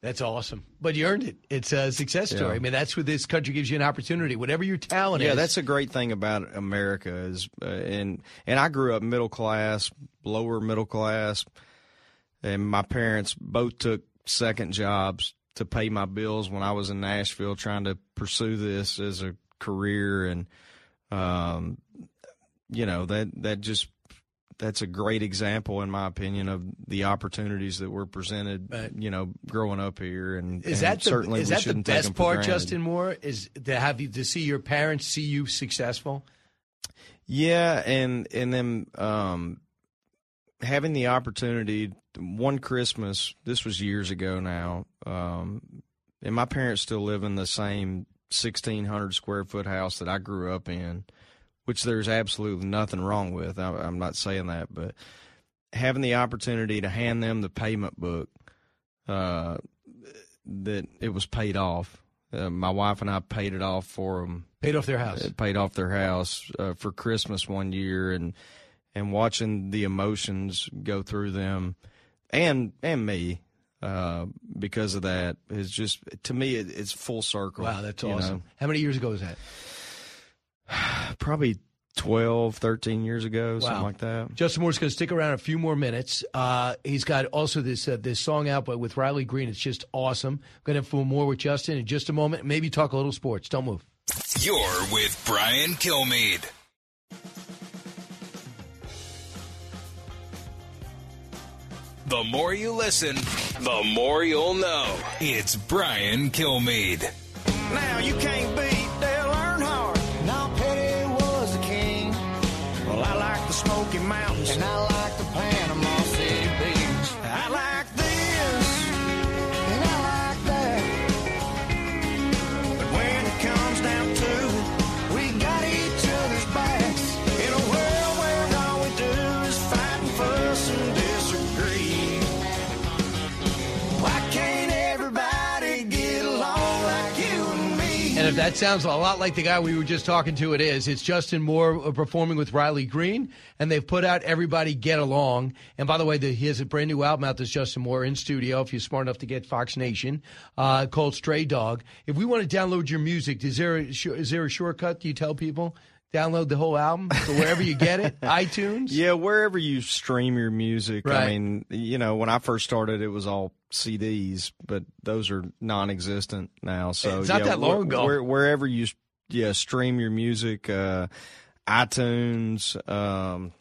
That's awesome. But you earned it. It's a success story. Yeah. I mean, that's what this country gives you an opportunity. Whatever your talent yeah, is. Yeah, that's a great thing about America is, uh, and and I grew up middle class, lower middle class, and my parents both took second jobs to pay my bills when I was in Nashville trying to pursue this as a career, and um, you know that that just that's a great example, in my opinion, of the opportunities that were presented. You know, growing up here, and Is and that the, certainly is that the shouldn't take them best part. Justin Moore? Is to have you to see your parents see you successful? Yeah, and and then um, having the opportunity. One Christmas, this was years ago now, um, and my parents still live in the same sixteen hundred square foot house that I grew up in, which there's absolutely nothing wrong with. I, I'm not saying that, but having the opportunity to hand them the payment book, uh, that it was paid off. Uh, my wife and I paid it off for them. Paid off their house. It paid off their house uh, for Christmas one year, and and watching the emotions go through them, and and me, uh, because of that is just to me it, it's full circle. Wow, that's awesome. know. How many years ago was that? Probably 12, 13 years ago, something like that. Justin Moore's going to stick around a few more minutes. Uh, he's got also this uh, this song out, but with Riley Green, it's just awesome. Going to have more with Justin in just a moment. Maybe talk a little sports. Don't move. You're with Brian Kilmeade. The more you listen, the more you'll know. It's Brian Kilmeade. Now you can't that sounds a lot like the guy we were just talking to, it is. It's Justin Moore uh, performing with Riley Green, and they've put out Everybody Get Along. And by the way, the, he has a brand new album out, this Justin Moore in studio, if you're smart enough to get Fox Nation, uh, called Stray Dog. If we want to download your music, is there, a, is there a shortcut? Do you tell people? Download the whole album so wherever you get it, iTunes. Yeah, wherever you stream your music. Right. I mean, you know, when I first started, it was all CDs, but those are non-existent now. So It's not yeah, that long where- ago. Where, wherever you, yeah, stream your music, uh, iTunes. Um,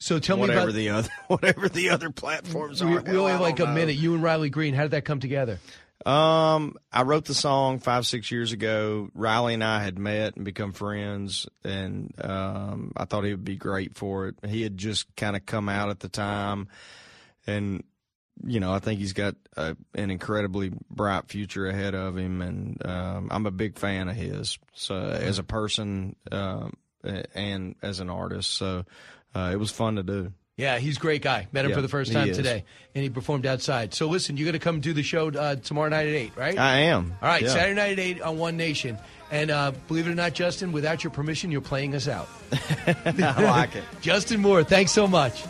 so tell me about- the other whatever the other platforms are. we only have like a know. minute. You and Riley Green, how did that come together? Um, I wrote the song five, six years ago. Riley and I had met and become friends, and um, I thought he would be great for it. He had just kind of come out at the time, and you know, I think he's got a, an incredibly bright future ahead of him, and um, I'm a big fan of his. So, as a person um, and as an artist, so uh, it was fun to do. Yeah, he's a great guy. Met him Yeah, for the first time today, and he performed outside. So listen, you're going to come do the show uh, tomorrow night at eight, right? I am. All right, Yeah. Saturday night at eight on One Nation, and uh, believe it or not, Justin, without your permission, you're playing us out. I like it. Justin Moore, thanks so much.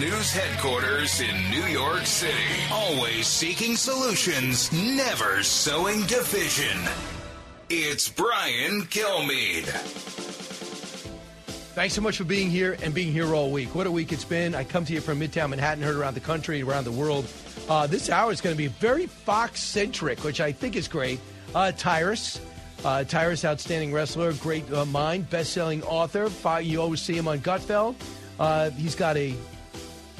News headquarters in New York City, always seeking solutions, never sowing division. It's Brian Kilmeade. Thanks so much for being here and being here all week. What a week it's been. I come to you from Midtown Manhattan, heard around the country, around the world. Uh, this hour is going to be very Fox centric, which I think is great. Uh, Tyrus, uh, Tyrus, outstanding wrestler, great uh, mind, best selling author. You always see him on Gutfeld. Uh, he's got a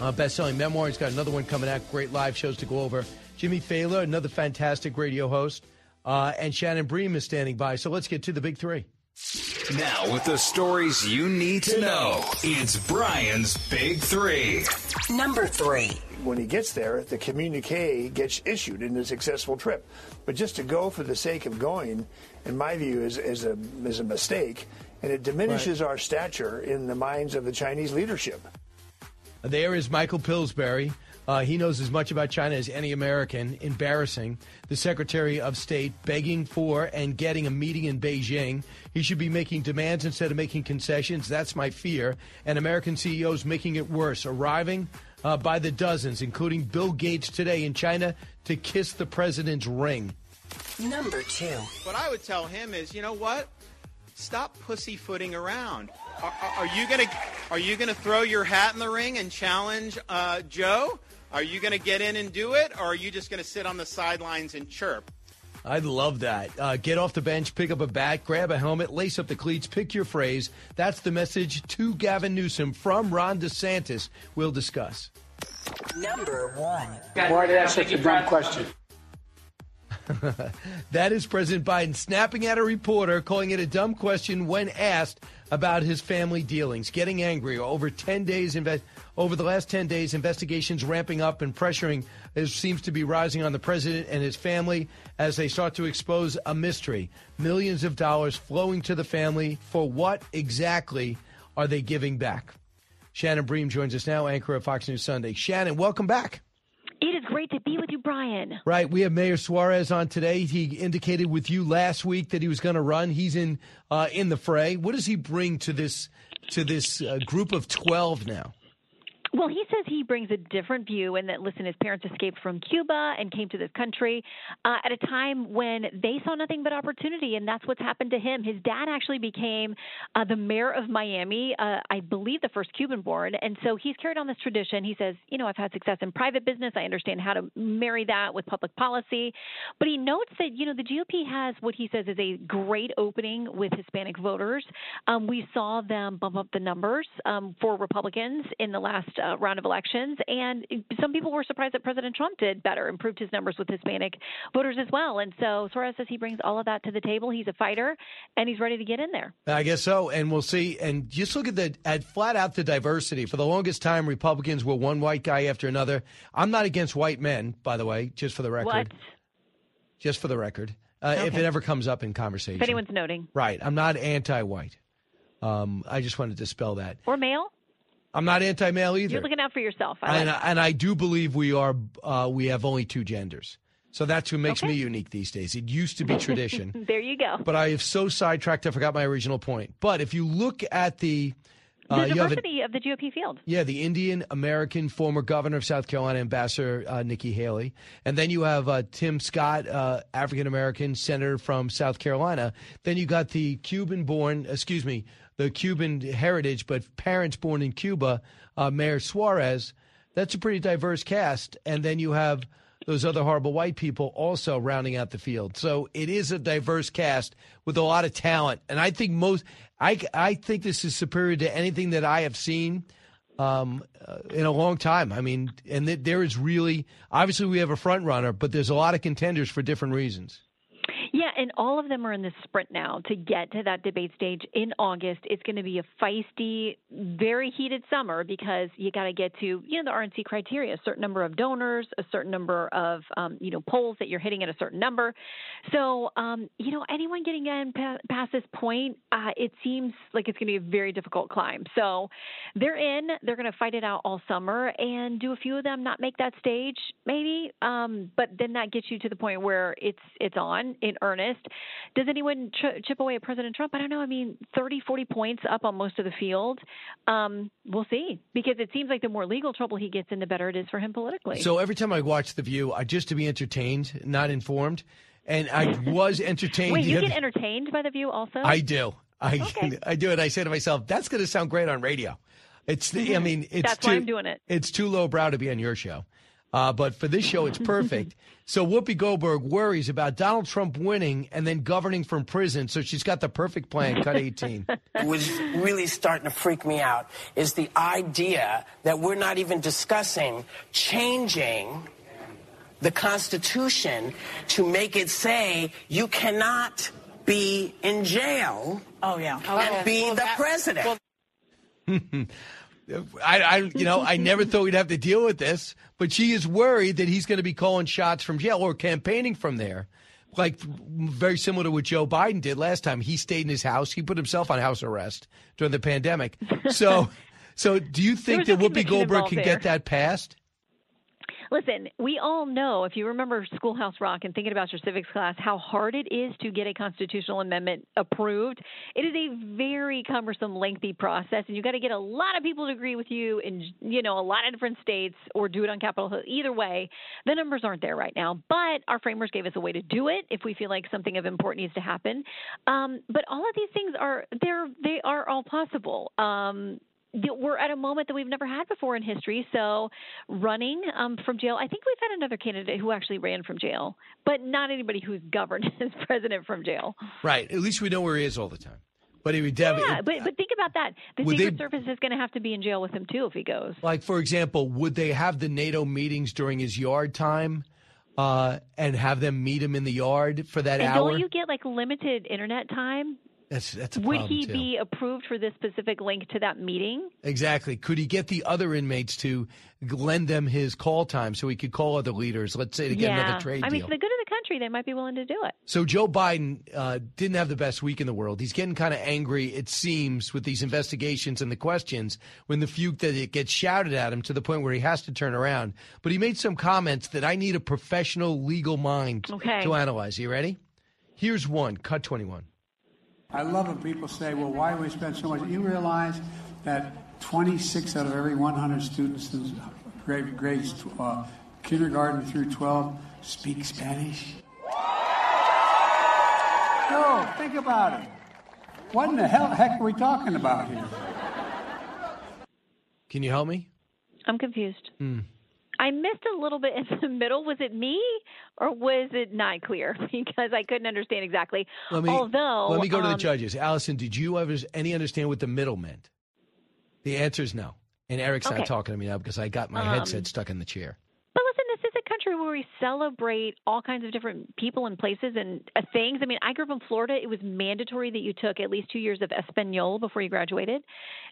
uh, best selling memoir. He's got another one coming out. Great live shows to go over. Jimmy Failla, another fantastic radio host. Uh, and Shannon Bream is standing by. So let's get to the big three. Now, with the stories you need to know, it's Brian's Big Three. Number three. When he gets there, the communique gets issued in a successful trip. But just to go for the sake of going, in my view, is, is, a, is a mistake, and it diminishes our stature in the minds of the Chinese leadership. There is Michael Pillsbury. Uh, he knows as much about China as any American. Embarrassing. The Secretary of State begging for and getting a meeting in Beijing. He should be making demands instead of making concessions. That's my fear. And American CEOs making it worse, arriving uh, by the dozens, including Bill Gates today in China to kiss the president's ring. Number two. What I would tell him is, you know what? Stop pussyfooting around. Are, are, are you gonna Are you gonna throw your hat in the ring and challenge uh, Joe? Are you gonna get in and do it, or are you just gonna sit on the sidelines and chirp? I'd love that. Uh, get off the bench, pick up a bat, grab a helmet, lace up the cleats, pick your phrase. That's the message to Gavin Newsom from Ron DeSantis. We'll discuss. Number one. Why did I ask such a dumb question? that is President Biden snapping at a reporter, calling it a dumb question when asked about his family dealings, getting angry over 10 days over the last 10 days investigations ramping up and pressuring seems to be rising on the president and his family as they start to expose a mystery. Millions of dollars flowing to the family for what exactly are they giving back? Shannon Bream joins us now, anchor of Fox News Sunday. Shannon, welcome back. It is great to be with you, Brian. Right. We have Mayor Suarez on today. He indicated with you last week that he was going to run. He's in uh, in the fray. What does he bring to this to this uh, group of twelve now? Well, he says he brings a different view, and that listen, his parents escaped from Cuba and came to this country uh, at a time when they saw nothing but opportunity, and that's what's happened to him. His dad actually became uh, the mayor of Miami, uh, I believe, the first Cuban-born, and so he's carried on this tradition. He says, you know, I've had success in private business. I understand how to marry that with public policy, but he notes that you know the GOP has what he says is a great opening with Hispanic voters. Um, we saw them bump up the numbers um, for Republicans in the last uh, round of elections, and some people were surprised that President Trump did better, improved his numbers with Hispanic voters as well. And so Suarez says he brings all of that to the table. He's a fighter, and he's ready to get in there. I guess so, and we'll see. And just look at the at flat out the diversity. For the longest time, Republicans were one white guy after another. I'm not against white men, by the way, just for the record. What? Just for the record, uh, if it ever comes up in conversation. If anyone's noting, Right. I'm not anti-white. Um, I just wanted to spell that. or male, I'm not anti-male either. you're looking out for yourself. I and, like and I do believe we are. Uh, we have only two genders, so that's what makes me unique these days. It used to be tradition, there you go. but I have so sidetracked I forgot my original point. But if you look at the, uh, the have a, diversity of the GOP field. yeah, the Indian American former governor of South Carolina, Ambassador uh, Nikki Haley, and then you have uh, Tim Scott, uh, African American senator from South Carolina. Then you got the Cuban-born, excuse me, the Cuban heritage, but parents born in Cuba, uh, Mayor Suarez. That's a pretty diverse cast, and then you have those other horrible white people also rounding out the field. So it is a diverse cast with a lot of talent, and I think most, I I think this is superior to anything that I have seen um, uh, in a long time. I mean, and th- there is really obviously we have a front runner, but there's a lot of contenders for different reasons. Yeah, and all of them are in the sprint now to get to that debate stage in August. It's going to be a feisty, very heated summer because you got to get to you know the RNC criteria, a certain number of donors, a certain number of um, you know polls that you're hitting at a certain number. So um, you know anyone getting in past this point, uh, it seems like it's going to be a very difficult climb. So they're in. They're going to fight it out all summer, and do a few of them not make that stage, maybe. Um, but then that gets you to the point where it's it's on in earnest. Does anyone ch- chip away at President Trump? I don't know. I mean, 30, 40 points up on most of the field. Um, we'll see because it seems like the more legal trouble he gets in, the better it is for him politically. So every time I watch The View, I just to be entertained, not informed. And I was entertained. Wait, you other- get entertained by the View also? I do. I I do it. I say to myself, that's going to sound great on radio. It's the, I mean, it's That's too, why I'm doing it. It's too lowbrow to be on your show. Uh, but for this show, it's perfect. so Whoopi Goldberg worries about Donald Trump winning and then governing from prison. So she's got the perfect plan. Cut 18. was really starting to freak me out is the idea that we're not even discussing changing the Constitution to make it say you cannot be in jail oh, yeah. and be the president. I, I, you know, I never thought we'd have to deal with this, but she is worried that he's going to be calling shots from jail or campaigning from there. Like very similar to what Joe Biden did last time. He stayed in his house. He put himself on house arrest during the pandemic. So, so do you think that Whoopi Goldberg can get that passed? Listen, we all know, if you remember Schoolhouse Rock and thinking about your civics class, how hard it is to get a constitutional amendment approved. It is a very cumbersome, lengthy process, and you've got to get a lot of people to agree with you in, you know, a lot of different states or do it on Capitol Hill. Either way, the numbers aren't there right now. But our framers gave us a way to do it if we feel like something of import needs to happen. Um, but all of these things are they're they are all possible. Um, we're at a moment that we've never had before in history. So, running um, from jail, I think we've had another candidate who actually ran from jail, but not anybody who's governed as president from jail. Right. At least we know where he is all the time. But he would definitely. Yeah, but but think about that. The Secret they- Service is going to have to be in jail with him too if he goes. Like, for example, would they have the NATO meetings during his yard time uh, and have them meet him in the yard for that and hour? don't you get like limited internet time? That's that's Would he too. be approved for this specific link to that meeting? Exactly. Could he get the other inmates to lend them his call time so he could call other leaders, let's say, to get yeah, another trade I mean, deal? for the good of the country, they might be willing to do it. So Joe Biden uh, didn't have the best week in the world. He's getting kind of angry, it seems, with these investigations and the questions when the few that it gets shouted at him to the point where he has to turn around. But he made some comments that I need a professional legal mind Okay. to analyze. Are you ready? Here's one. Cut 21. I love when people say, well, why do we spend so much? You realize that 26 out of every 100 students in grade, grades uh, kindergarten through 12 speak Spanish? No, think about it. What in the hell heck are we talking about here? Can you help me? I'm confused. Hmm. I missed a little bit in the middle. Was it me or was it not clear? Because I couldn't understand exactly. Let me, Although, let me go to the um, judges. Allison, did you ever any understand what the middle meant? The answer is no. And Eric's not talking to me now because I got my Um, headset stuck in the chair. But listen, this is a country where we celebrate all kinds of different people and places and uh, things. I mean, I grew up in Florida. It was mandatory that you took at least two years of Espanol before you graduated.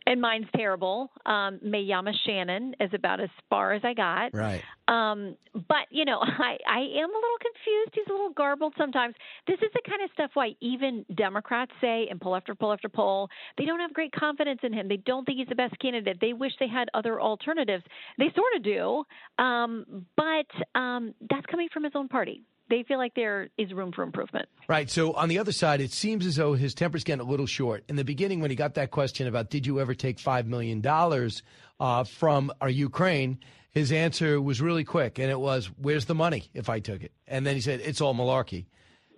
And mine's terrible. Um, Me llama Shannon is about as far as I got. Right. Um, but you know, I, I am a little confused. He's a little garbled sometimes. This is the kind of stuff why even Democrats say in poll after poll after poll, they don't have great confidence in him. They don't think he's the best candidate. They wish they had other alternatives. They sort of do, um, but um, that's coming from his own party. They feel like there is room for improvement. Right. So on the other side, it seems as though his temper's getting a little short. In the beginning, when he got that question about did you ever take five million dollars uh, from our Ukraine, his answer was really quick, and it was, "Where's the money? If I took it?" And then he said, "It's all malarkey."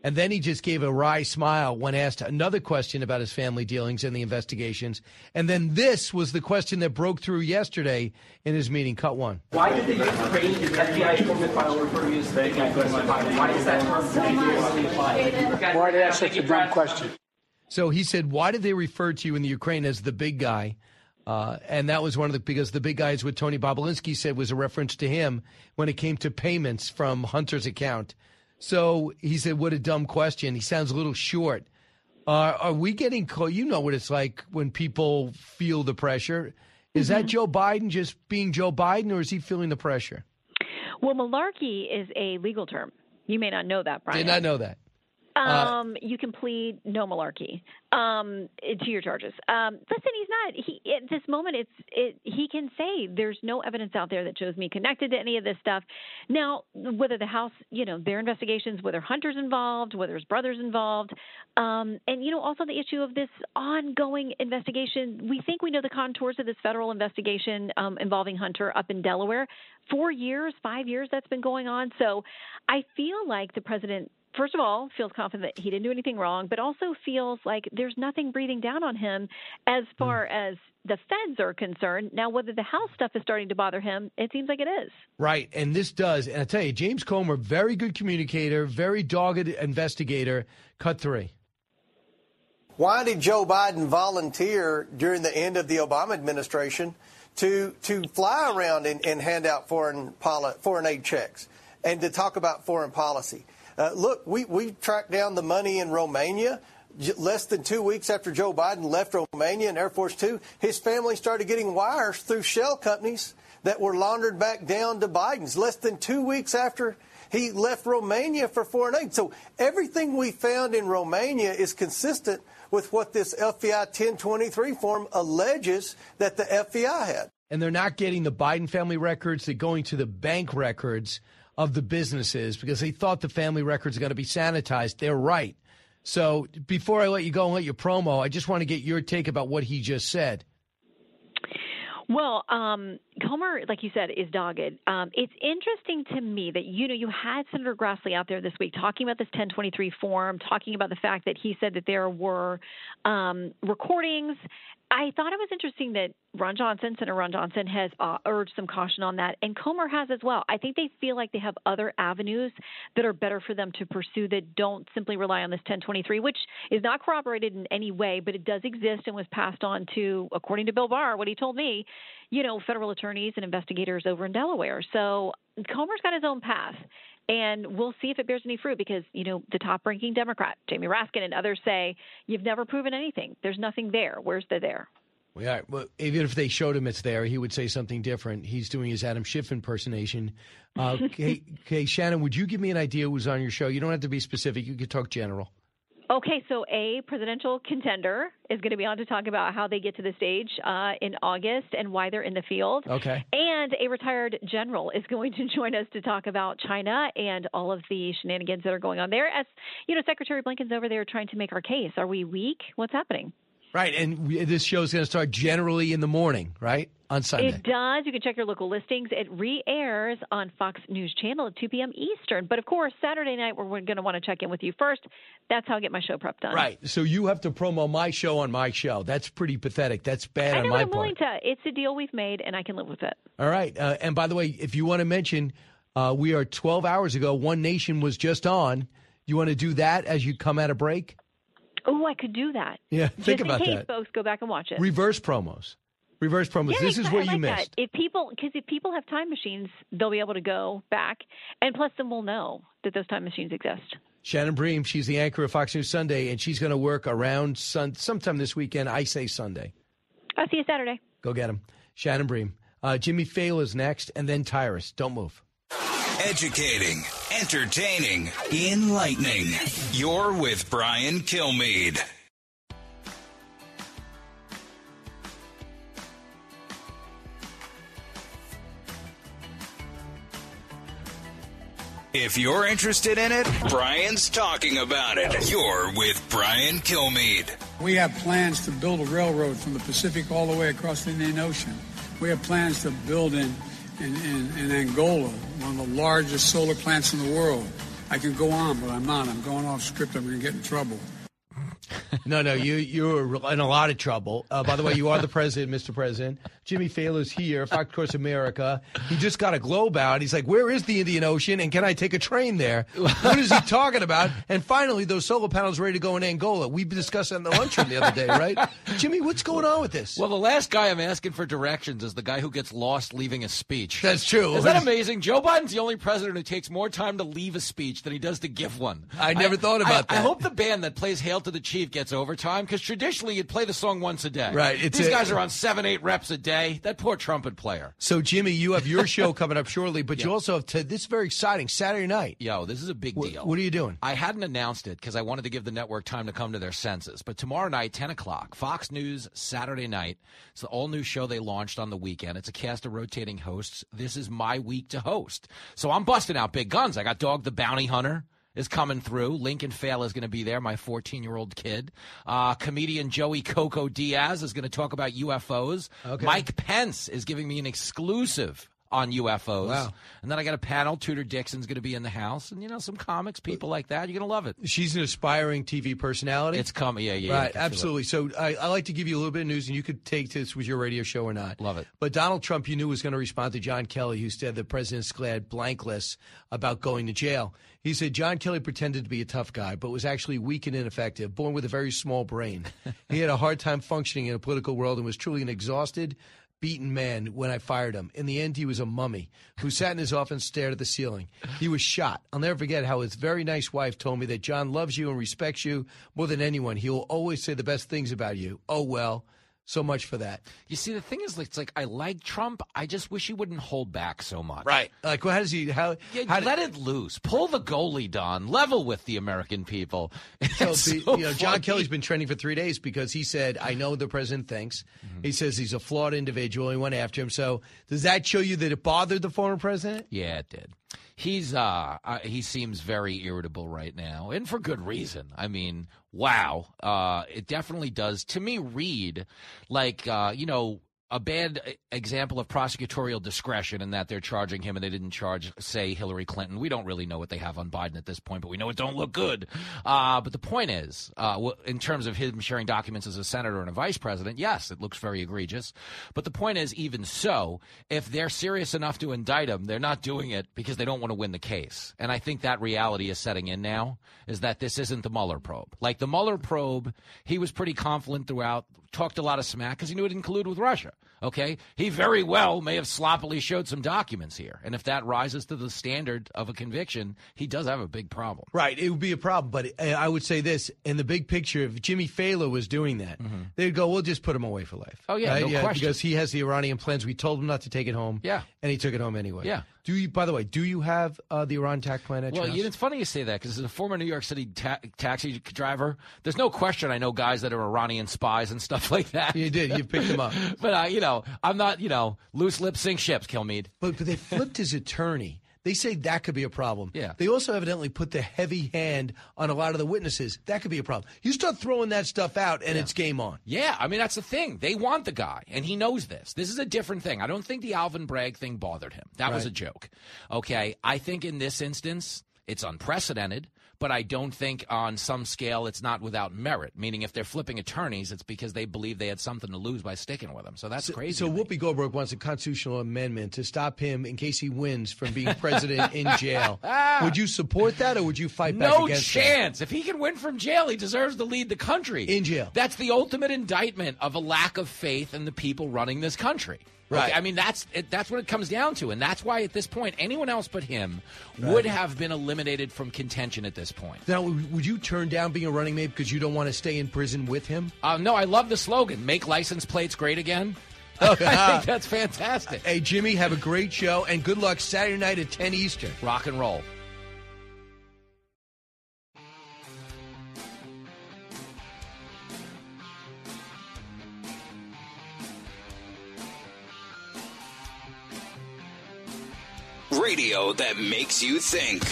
And then he just gave a wry smile when asked another question about his family dealings and the investigations. And then this was the question that broke through yesterday in his meeting. Cut one. Why did the Ukraine FBI informant file refer you as the big guy? Why is that term ambiguously applied? Why did I ask such a dumb question? So he said, "Why did they refer to you in the Ukraine as the big guy?" Uh, and that was one of the because the big guy is what Tony Bobulinski said was a reference to him when it came to payments from Hunter's account So he said, "What a dumb question." He sounds a little short. Uh, are we getting? clo- You know what it's like when people feel the pressure. Is that Joe Biden just being Joe Biden, or is he feeling the pressure? Well, malarkey is a legal term. You may not know that, Brian. Did not know that. Uh, Um, you can plead no malarkey um, to your charges. Um, listen, he's not. He at this moment, it's it, he can say there's no evidence out there that shows me connected to any of this stuff. Now, whether the House, you know, their investigations, whether Hunter's involved, whether his brother's involved, um, and you know, also the issue of this ongoing investigation. We think we know the contours of this federal investigation um, involving Hunter up in Delaware. Four years, five years that's been going on. So, I feel like the president first of all, feels confident that he didn't do anything wrong, but also feels like there's nothing breathing down on him as hmm. far as the feds are concerned. Now, whether the House stuff is starting to bother him, it seems like it is. Right, and this does. And I tell you, James Comer, very good communicator, very dogged investigator. Cut three. Why did Joe Biden volunteer during the end of the Obama administration to to fly around and, and hand out foreign poli- foreign aid checks and to talk about foreign policy? Uh, look, we, we tracked down the money in Romania. Less than two weeks after Joe Biden left Romania in Air Force Two, his family started getting wires through shell companies that were laundered back down to Biden's. Less than two weeks after he left Romania for foreign aid. So everything we found in Romania is consistent with what this FBI 1023 form alleges that the FBI had. And they're not getting the Biden family records, they're going to the bank records of the businesses because they thought the family records going to be sanitized. They're right. So before I let you go and let you promo, I just want to get your take about what he just said. Well, um, Comer, like you said, is dogged. Um, it's interesting to me that you know you had Senator Grassley out there this week talking about this 1023 form, talking about the fact that he said that there were um, recordings. I thought it was interesting that Ron Johnson, Senator Ron Johnson, has uh, urged some caution on that, and Comer has as well. I think they feel like they have other avenues that are better for them to pursue that don't simply rely on this 1023, which is not corroborated in any way, but it does exist and was passed on to, according to Bill Barr, what he told me, you know, federal attorneys and investigators over in Delaware. So Comer's got his own path. And we'll see if it bears any fruit because, you know, the top ranking Democrat, Jamie Raskin, and others say, you've never proven anything. There's nothing there. Where's the there? Well, yeah, well, even if they showed him it's there, he would say something different. He's doing his Adam Schiff impersonation. Uh, okay, Shannon, would you give me an idea who's on your show? You don't have to be specific. You could talk general. Okay, so a presidential contender is going to be on to talk about how they get to the stage uh, in August and why they're in the field. Okay. And a retired general is going to join us to talk about China and all of the shenanigans that are going on there. As you know, Secretary Blinken's over there trying to make our case. Are we weak? What's happening? Right, and we, this show is going to start generally in the morning, right? On Sunday. It does. You can check your local listings. It re airs on Fox News Channel at 2 p.m. Eastern. But of course, Saturday night, we're going to want to check in with you first. That's how I get my show prep done. Right. So you have to promo my show on my show. That's pretty pathetic. That's bad I on know, my but I'm part. willing to. It's a deal we've made, and I can live with it. All right. Uh, and by the way, if you want to mention, uh, we are 12 hours ago. One Nation was just on. You want to do that as you come out of break? Oh, I could do that. Yeah, think Just about in case, that. folks, go back and watch it. Reverse promos. Reverse promos. Yeah, this is I what like you that. missed. If people, because if people have time machines, they'll be able to go back, and plus, then we'll know that those time machines exist. Shannon Bream, she's the anchor of Fox News Sunday, and she's going to work around sun, sometime this weekend. I say Sunday. I'll see you Saturday. Go get him. Shannon Bream. Uh, Jimmy Failla is next, and then Tyrus. Don't move. Educating, entertaining, enlightening. You're with Brian Kilmeade. If you're interested in it, Brian's talking about it. You're with Brian Kilmeade. We have plans to build a railroad from the Pacific all the way across the Indian Ocean. We have plans to build in, in, in, in Angola one of the largest solar plants in the world. I could go on, but I'm not. I'm going off script. I'm going to get in trouble. No, no, you you're in a lot of trouble. Uh, by the way, you are the president, Mr. President. Jimmy Failla's here, Fox Across America. He just got a globe out. He's like, "Where is the Indian Ocean? And can I take a train there? What is he talking about?" And finally, those solar panels ready to go in Angola. We discussed that in the lunchroom the other day, right? Jimmy, what's going on with this? Well, the last guy I'm asking for directions is the guy who gets lost leaving a speech. That's true. Is that amazing? Joe Biden's the only president who takes more time to leave a speech than he does to give one. I never thought about I, I hope the band that plays "Hail to the Chief" gets overtime because traditionally you'd play the song once a day. Right, it's These a- guys are on seven, eight reps a day. That poor trumpet player. So, Jimmy, you have your show coming up shortly, but you also have to, this is very exciting Saturday night. Yo, this is a big deal. what are you doing? I hadn't announced it because I wanted to give the network time to come to their senses. But tomorrow night, 10 o'clock, Fox News, Saturday night. It's the all new show they launched on the weekend. It's a cast of rotating hosts. This is my week to host. So I'm busting out big guns. I got Dog the Bounty Hunter. Is coming through. Lincoln Failla is going to be there, my 14 year old kid. Uh, comedian Joey Coco Diaz is going to talk about UFOs. Okay. Mike Pence is giving me an exclusive on UFOs. Wow. And then I got a panel. Tudor Dixon's going to be in the house, and you know some comics, people like that. You're going to love it. She's an aspiring TV personality. It's coming. Yeah, yeah, yeah, Right, can feel it. absolutely. So I, I like to give you a little bit of news, and you could take this with your radio show or not. Love it. But Donald Trump, you knew, was going to respond to John Kelly, who said the president's glad blank list about going to jail. He said John Kelly pretended to be a tough guy, but was actually weak and ineffective, born with a very small brain. he had a hard time functioning in a political world and was truly an exhausted, beaten man when I fired him. In the end, he was a mummy who sat in his office and stared at the ceiling. He was shot. I'll never forget how his very nice wife told me that John loves you and respects you more than anyone. He will always say the best things about you. Oh, well. So much for that. You see, the thing is, it's like I like Trump. I just wish he wouldn't hold back so much. Right. Like, well, how does he? How? Yeah, how let it loose. Pull the goalie, Don. Level with the American people. So, It's the- so you know, John. Kelly's been trending for three days because he said, "I know the president thinks." Mm-hmm. He says he's a flawed individual. He went after him. So, does that show you that it bothered the former president? Yeah, it did. He's uh, uh he seems very irritable right now, and for good reason. I mean, wow, uh, it definitely does to me read like uh, you know a bad example of prosecutorial discretion in that they're charging him and they didn't charge, say, Hillary Clinton. We don't really know what they have on Biden at this point, but we know it don't look good. Uh, but the point is, uh, in terms of him sharing documents as a senator and a vice president, yes, it looks very egregious. But the point is, even so, if they're serious enough to indict him, they're not doing it because they don't want to win the case. And I think that reality is setting in now, is that this isn't the Mueller probe. Like the Mueller probe, he was pretty confident throughout, talked a lot of smack because he knew it didn't collude with Russia. Okay, he very well may have sloppily showed some documents here, and if that rises to the standard of a conviction, he does have a big problem. Right, it would be a problem. But uh, I would say this: in the big picture, if Jimmy Failla was doing that, they'd go, "We'll just put him away for life." Mm-hmm. Oh, yeah, no question. because he has the Iranian plans. We told him not to take it home. Yeah. and he took it home anyway. Yeah. Do you? By the way, do you have uh, the Iran tax plan at Well, your house? it's funny you say that because as a former New York City ta- taxi driver, there's no question I know guys that are Iranian spies and stuff like that. You did. You picked them up. but uh, you know, I'm not. You know, loose lips sink ships. Kilmeade. But, but they flipped his attorney. They say that could be a problem. Yeah. They also evidently put the heavy hand on a lot of the witnesses. That could be a problem. You start throwing that stuff out, and it's game on. Yeah, I mean that's the thing. They want the guy, and he knows this. This is a different thing. I don't think the Alvin Bragg thing bothered him. That was a joke. Okay, I think in this instance it's unprecedented, but I don't think on some scale it's not without merit. Meaning, if they're flipping attorneys, it's because they believe they had something to lose by sticking with him. So that's crazy. So Whoopi Goldberg wants a constitutional amendment to stop him in case he wins from being president in jail. Ah. Would you support that, or would you fight back No against that? chance. If he can win from jail, he deserves to lead the country. In jail. That's the ultimate indictment of a lack of faith in the people running this country. Right. Okay, I mean, that's it, that's what it comes down to, and that's why at this point, anyone else but him would have been eliminated from contention at this point. Now, would you turn down being a running mate because you don't want to stay in prison with him? Uh, no, I love the slogan: "Make license plates great again." I think that's fantastic. Hey, Jimmy, have a great show, and good luck Saturday night at 10 Eastern. Rock and roll. Radio that makes you think.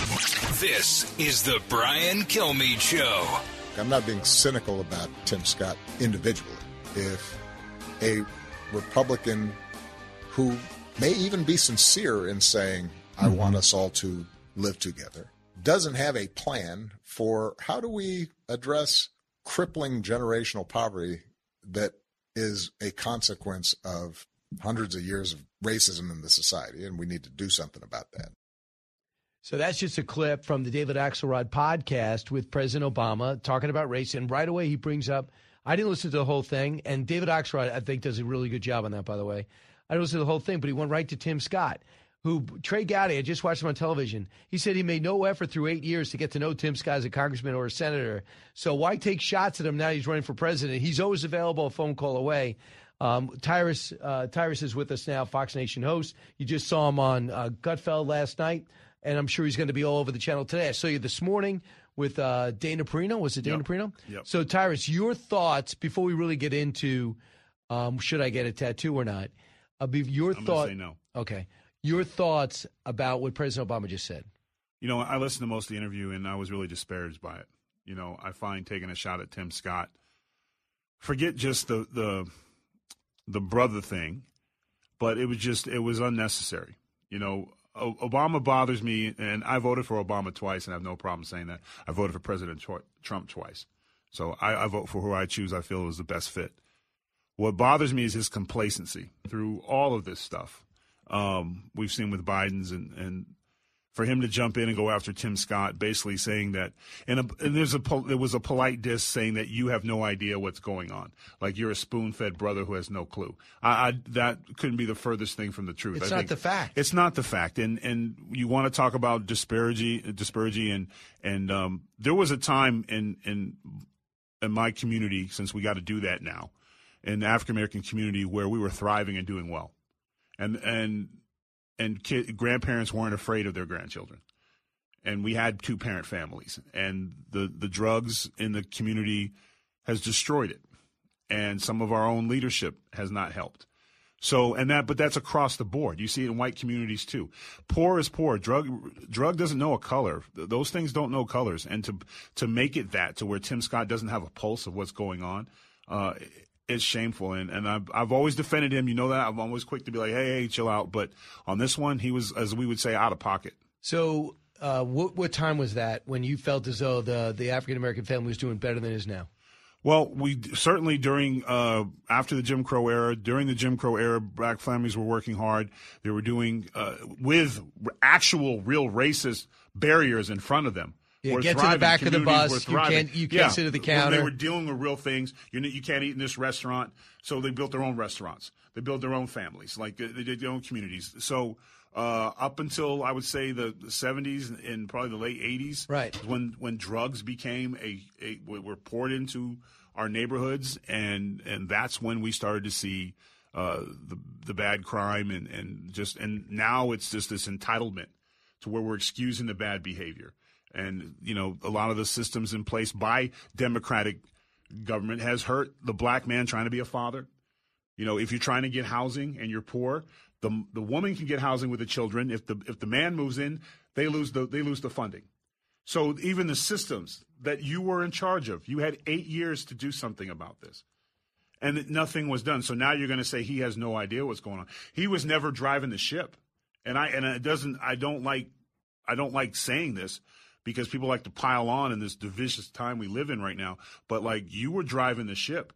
This is the Brian Kilmeade Show. I'm not being cynical about Tim Scott individually. If a Republican who may even be sincere in saying, I mm-hmm. want us all to live together, doesn't have a plan for how do we address crippling generational poverty that is a consequence of hundreds of years of racism in the society, and we need to do something about that. So that's just a clip from the David Axelrod podcast with President Obama talking about race. And right away, he brings up, I didn't listen to the whole thing. And David Axelrod, I think, does a really good job on that, by the way. I didn't listen to the whole thing, but he went right to Tim Scott, who Trey Gowdy, I just watched him on television. He said he made no effort through eight years to get to know Tim Scott as a congressman or a senator. So why take shots at him now he's running for president? He's always available a phone call away. Um, Tyrus, uh, Tyrus is with us now, Fox Nation host. You just saw him on uh, Gutfeld last night and I'm sure he's going to be all over the channel today. I saw you this morning with uh, Dana Perino. Was it Dana Yep. Perino? Yep. So, Tyrus, your thoughts before we really get into um, should I get a tattoo or not? Uh, be, your I'm thought. say no. Okay. Your thoughts about what President Obama just said. You know, I listened to most of the interview and I was really disparaged by it. You know, I find taking a shot at Tim Scott. Forget just the the the brother thing, but it was just it was unnecessary. You know, Obama bothers me, and I voted for Obama twice, and I have no problem saying that. I voted for President Trump twice, so I, I vote for who I choose. I feel is the best fit. What bothers me is his complacency through all of this stuff. Um, we've seen with Biden's and, and for him to jump in and go after Tim Scott, basically saying that, and, a, and there's a there was a polite diss saying that you have no idea what's going on, like you're a spoon-fed brother who has no clue. I, I that couldn't be the furthest thing from the truth. It's I not the fact. It's not the fact, and and you want to talk about disparity, disparity, and and um, there was a time in in in my community, since we got to do that now, in the African American community where we were thriving and doing well, and and and grandparents weren't afraid of their grandchildren, and we had two parent families, and the the drugs in the community has destroyed it, and some of our own leadership has not helped. So and that, but that's across the board. You see it in white communities too. Poor is poor. Drug drug doesn't know a color. Those things don't know colors. And to to make it that to where Tim Scott doesn't have a pulse of what's going on, uh, it's shameful. And and I've I've always defended him. You know that. I'm always quick to be like, hey, hey, chill out. But on this one, he was, as we would say, out of pocket. So, uh, what, what time was that when you felt as though the, the African American family was doing better than it is now? Well, we certainly during uh, after the Jim Crow era, during the Jim Crow era, black families were working hard. They were doing uh, with actual, real racist barriers in front of them. Yeah, get to the thriving. back of the bus. You can't- you can't Yeah. sit at the counter. They were dealing with real things. You you can't eat in this restaurant, so they built their own restaurants. They built their own families, like uh, they did their own communities. So uh, up until I would say the, the 70s and probably the late 80s, Right. when when drugs became a, a were poured into our neighborhoods, and and that's when we started to see uh, the the bad crime and and just and now it's just this entitlement to where we're excusing the bad behavior, and you know a lot of the systems in place by democratic government has hurt the black man trying to be a father. You know, if you're trying to get housing and you're poor, the the woman can get housing with the children. If the if the man moves in, they lose the they lose the funding. So even the systems that you were in charge of, you had eight years to do something about this, and nothing was done. So now you're going to say he has no idea what's going on. He was never driving the ship, and I and it doesn't. I don't like I don't like saying this because people like to pile on in this divisive time we live in right now. But like you were driving the ship.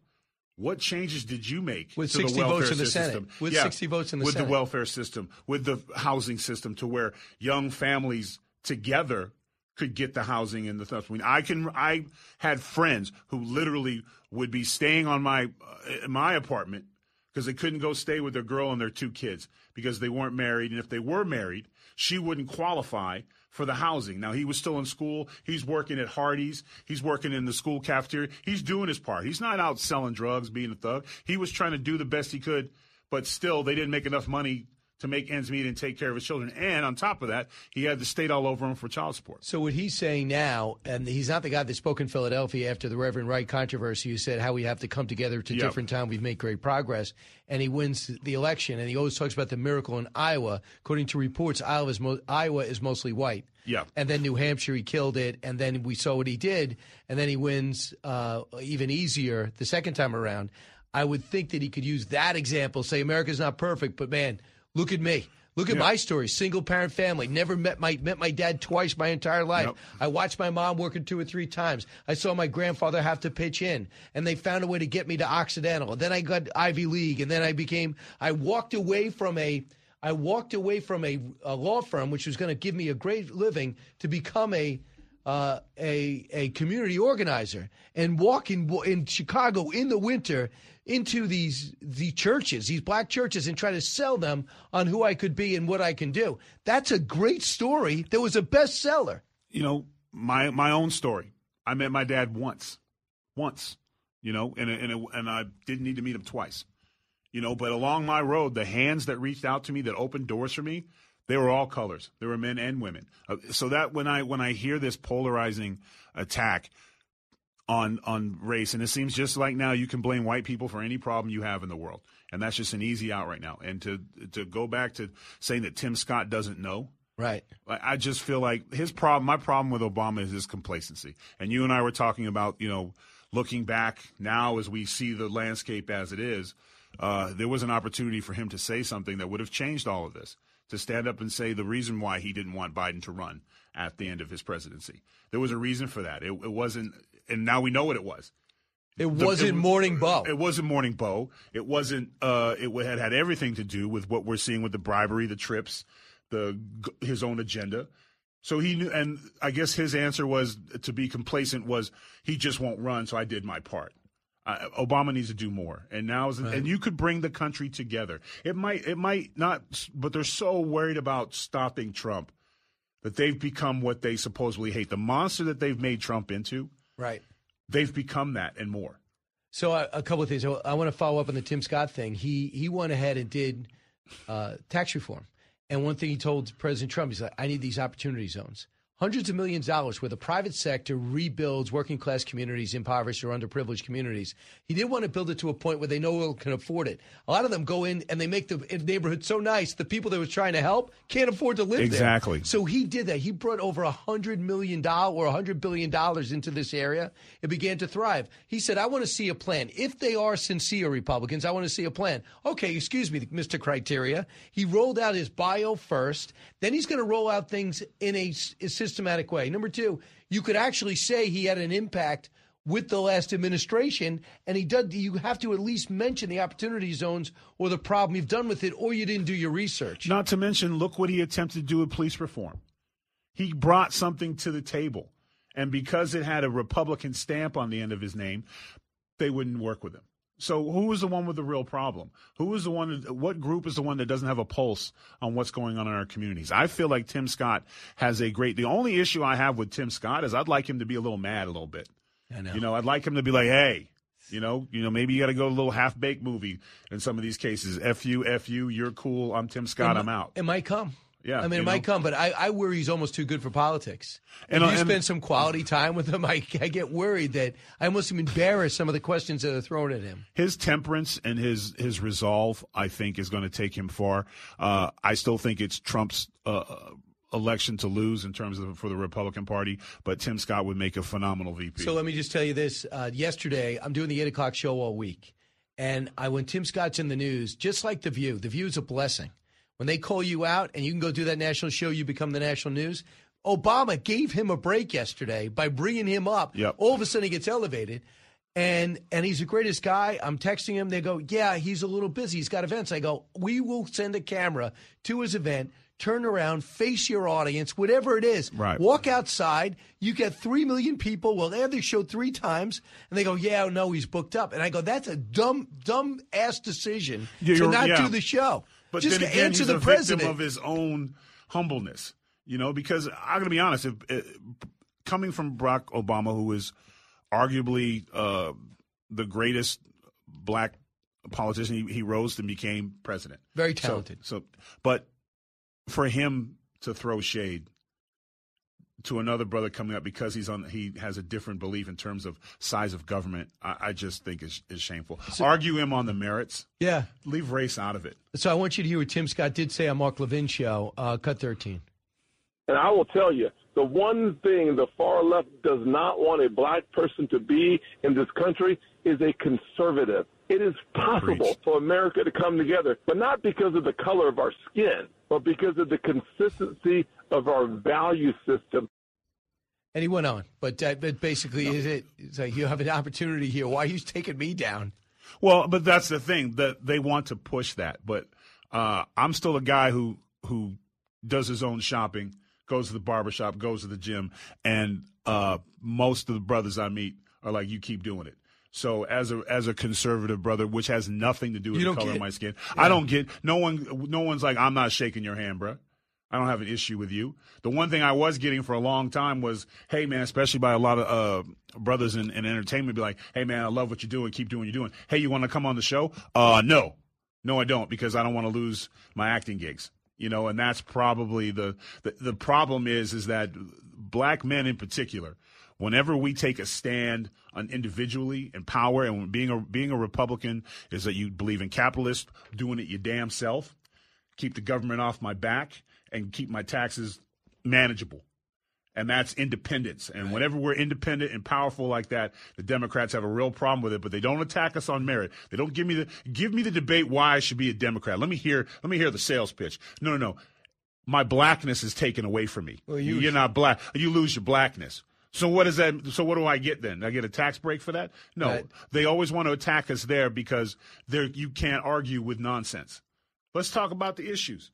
What changes did you make With to the 60 votes in the system? Senate. With Yeah, 60 votes in the with Senate. the welfare system, with the housing system, to where young families together could get the housing and the stuff. I mean, I can. I had friends who literally would be staying on my uh, my apartment because they couldn't go stay with their girl and their two kids because they weren't married, and if they were married, she wouldn't qualify for the housing. Now he was still in school. He's working at Hardee's. He's working in the school cafeteria. He's doing his part. He's not out selling drugs, being a thug. He was trying to do the best he could, but still, they didn't make enough money to make ends meet and take care of his children. And on top of that, he had the state all over him for child support. So what he's saying now, and he's not the guy that spoke in Philadelphia after the Reverend Wright controversy, who said how we have to come together to Yep. different time. We've made great progress, and he wins the election. And he always talks about the miracle in Iowa. According to reports, Iowa is, mo- Iowa is mostly white. Yeah. And then New Hampshire, he killed it. And then we saw what he did. And then he wins uh, even easier the second time around. I would think that he could use that example, say America's not perfect, but man, look at me. Look at Yeah. my story: single parent family. Never met my met my dad twice my entire life. I watched my mom working two or three times. I saw my grandfather have to pitch in, and they found a way to get me to Occidental. And then I got Ivy League, and then I became. I walked away from a. I walked away from a, a law firm which was going to give me a great living to become a uh, a a community organizer and walk in in Chicago in the winter into these the churches, these black churches, and try to sell them on who I could be and what I can do. That's a great story. That was a bestseller. you know, my my own story. I met my dad once, once, you know, and and and I didn't need to meet him twice, you know. But along my road, the hands that reached out to me, that opened doors for me, they were all colors. There were men and women. Uh, so that when I when I hear this polarizing attack on on race, and it seems just like now you can blame white people for any problem you have in the world, and that's just an easy out right now. And to to go back to saying that Tim Scott doesn't know. Right. I I just feel like his problem, my problem with Obama is his complacency. And you and I were talking about, you know, looking back now as we see the landscape as it is, uh, there was an opportunity for him to say something that would have changed all of this. To stand up and say the reason why he didn't want Biden to run at the end of his presidency. There was a reason for that. It, it wasn't, and now we know what it was. It wasn't Morning Bow. It wasn't Morning Bow. It wasn't. Uh, it had had everything to do with what we're seeing with the bribery, the trips, the his own agenda. So he knew, and I guess his answer was to be complacent was he just won't run. So I did my part. Uh, Obama needs to do more, and now is, and you could bring the country together. It might, it might not, but they're so worried about stopping Trump that they've become what they supposedly hate. The monster that they've made Trump into, Right. they've become that and more. So uh, a couple of things. I want to follow up on the Tim Scott thing. He he went ahead and did uh, tax reform, and one thing he told President Trump, he's like, "I need these opportunity zones." Hundreds of millions of dollars where the private sector rebuilds working class communities, impoverished or underprivileged communities. He didn't want to build it to a point where they no one can afford it. A lot of them go in and they make the neighborhood so nice, the people that was trying to help can't afford to live there. Exactly. So he did that. He brought over a hundred million dollar or a hundred billion dollars into this area. It began to thrive. He said, "I want to see a plan. If they are sincere Republicans, I want to see a plan." Okay, excuse me, Mr. Criteria. He rolled out his bio first. Then he's going to roll out things in a, a systematic way. Number two, you could actually say he had an impact with the last administration, and he does. You have to at least mention the opportunity zones or the problem you've done with it, or you didn't do your research. Not to mention, look what he attempted to do with police reform. He brought something to the table. And because it had a Republican stamp on the end of his name, they wouldn't work with him. So who is the one with the real problem? Who is the one? What group is the one that doesn't have a pulse on what's going on in our communities? I feel like Tim Scott has a great. The only issue I have with Tim Scott is I'd like him to be a little mad a little bit. I know. You know, I'd like him to be like, hey, you know, you know, maybe you got to go a little half baked movie in some of these cases. F you, F you, you're cool. I'm Tim Scott. It I'm out. It might come. Yeah, I mean, it might come, but I, I worry he's almost too good for politics. And, if uh, you and- spend some quality time with him, I, I get worried that I almost am embarrassed some of the questions that are thrown at him. his temperance and his his resolve, I think, is going to take him far. Uh, I still think it's Trump's uh, election to lose in terms of for the Republican Party, but Tim Scott would make a phenomenal VP. So let me just tell you this. Uh, yesterday, I'm doing the 8 o'clock show all week. And I, when Tim Scott's in the news, just like The View, The View is a blessing. When they call you out and you can go do that national show, you become the national news. Obama gave him a break yesterday by bringing him up. Yep. All of a sudden, he gets elevated. And and he's the greatest guy. I'm texting him. They go, yeah, he's a little busy. He's got events. I go, we will send a camera to his event. Turn around, face your audience, whatever it is. Right. Walk outside. You get three million people. Well, they have the show three times, and they go, "Yeah, no, he's booked up." And I go, "That's a dumb, dumb ass decision Yeah, to you're- not yeah. do the show." But Just then to again, answer he's the a president. victim of his own humbleness. You know, because I'm going to be honest, if, uh, coming from Barack Obama, who is arguably uh, the greatest black politician, he, he rose and became president. Very So- talented. So, but for him to throw shade to another brother coming up because he's on he has a different belief in terms of size of government, I, I just think is, is shameful. Argue him on the merits. Yeah. Leave race out of it. So I want you to hear what Tim Scott did say on Mark Levin's show, uh, Cut 13. And I will tell you, the one thing the far left does not want a black person to be in this country is a conservative. It is possible for America to come together, but not because of the color of our skin, but because of the consistency of our value system. And he went on, but, uh, but basically, is it? It's like you have an opportunity here. Why are you taking me down? Well, but that's the thing that they want to push that. But uh, I'm still a guy who who does his own shopping, goes to the barbershop, goes to the gym, and uh, most of the brothers I meet are like, "You keep doing it." So as a as a conservative brother, which has nothing to do with You the color of my skin, Yeah. I don't get no one. No one's like, "I'm not shaking your hand, bruh. I don't have an issue with you. The one thing I was getting for a long time was, hey man, especially by a lot of uh, brothers in, in entertainment, be like, hey man, I love what you're doing. Keep doing what you're doing. Hey, you want to come on the show? Uh, no, no, I don't because I don't want to lose my acting gigs. You know, and that's probably the, the the problem is is that black men in particular, whenever we take a stand on individually and power, and being a being a Republican is that you believe in capitalists doing it your damn self keep the government off my back and keep my taxes manageable. And that's independence. And whenever we're independent and powerful like that, the Democrats have a real problem with it, but they don't attack us on merit. They don't give me the give me the debate why I should be a Democrat. Let me hear let me hear the sales pitch. No, no, no. My blackness is taken away from me. Well, you- You're not black. You lose your blackness. So what is that? So what do I get then? I get a tax break for that? No, Right. they always want to attack us there because there you can't argue with nonsense. Let's talk about the issues.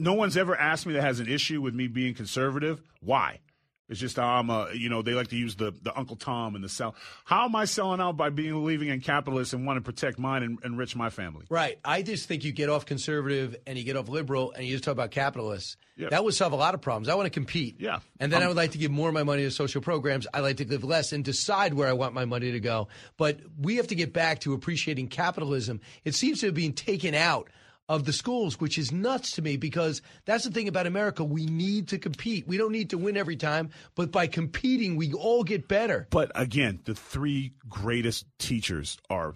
No one's ever asked me that has an issue with me being conservative. Why? It's just I'm a, you know, they like to use the, the Uncle Tom and the sell. How am I selling out by being believing in capitalists and want to protect mine and enrich my family? Right. I just think you get off conservative and you get off liberal and you just talk about capitalists. Yeah. That would solve a lot of problems. I want to compete. Yeah. And then I Um, would like to give more of my money to social programs. I like to give less and decide where I want my money to go. But we have to get back to appreciating capitalism. It seems to have been taken out of the schools, which is nuts to me because that's the thing about America. We need to compete. We don't need to win every time, but by competing, we all get better. But again, the three greatest teachers are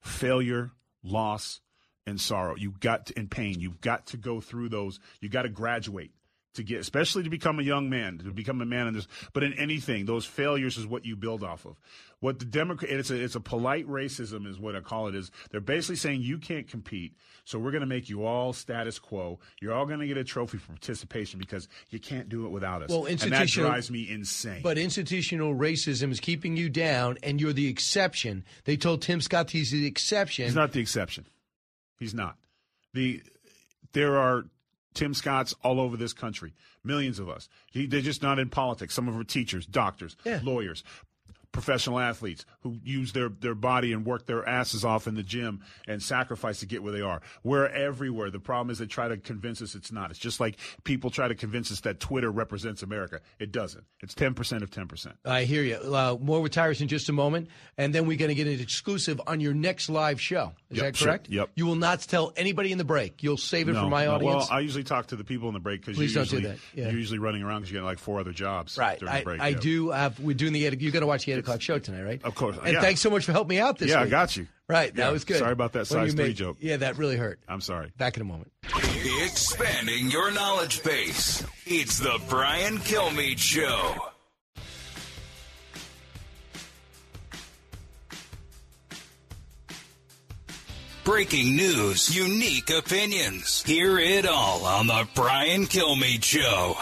failure, loss, and sorrow. You've got to, and pain. You've got to go through those. You got to graduate to get, especially to become a young man, to become a man in this. But in anything, those failures is what you build off of. What the Democrat, it's a it's a polite racism, is what I call it. Is they're basically saying you can't compete, so we're going to make you all status quo. You're all going to get a trophy for participation because you can't do it without us. Well, and that drives me insane. But institutional racism is keeping you down, and you're the exception. They told Tim Scott he's the exception. He's not the exception. He's not. The there are Tim Scotts all over this country, millions of us. He, they're just not in politics. Some of them are teachers, doctors, lawyers, professional athletes who use their, their body and work their asses off in the gym and sacrifice to get where they are. We're everywhere. The problem is they try to convince us it's not. It's just like people try to convince us that Twitter represents America. It doesn't. It's 10% of 10%. I hear you. Uh, more with Tyrus in just a moment, and then we're going to get an exclusive on your next live show. Is Yep, that sure. correct? Yep. You will not tell anybody in the break. You'll save it No, for my no. audience. Well, I usually talk to the people in the break because you're, don't do usually- Yeah. you're usually running around because you got like four other jobs right. during I, the break. I yeah. do have. We're doing the eight. You got to watch the eight o'clock show tonight, right? Of course. And yeah. thanks so much for helping me out this Yeah, I got you. Right. Yeah, That was good. sorry about that size three made- joke. Yeah, that really hurt. I'm sorry. Back in a moment. Expanding your knowledge base. It's the Brian Kilmeade Show. Breaking news, unique opinions. Hear it all on the Brian Kilmeade Show.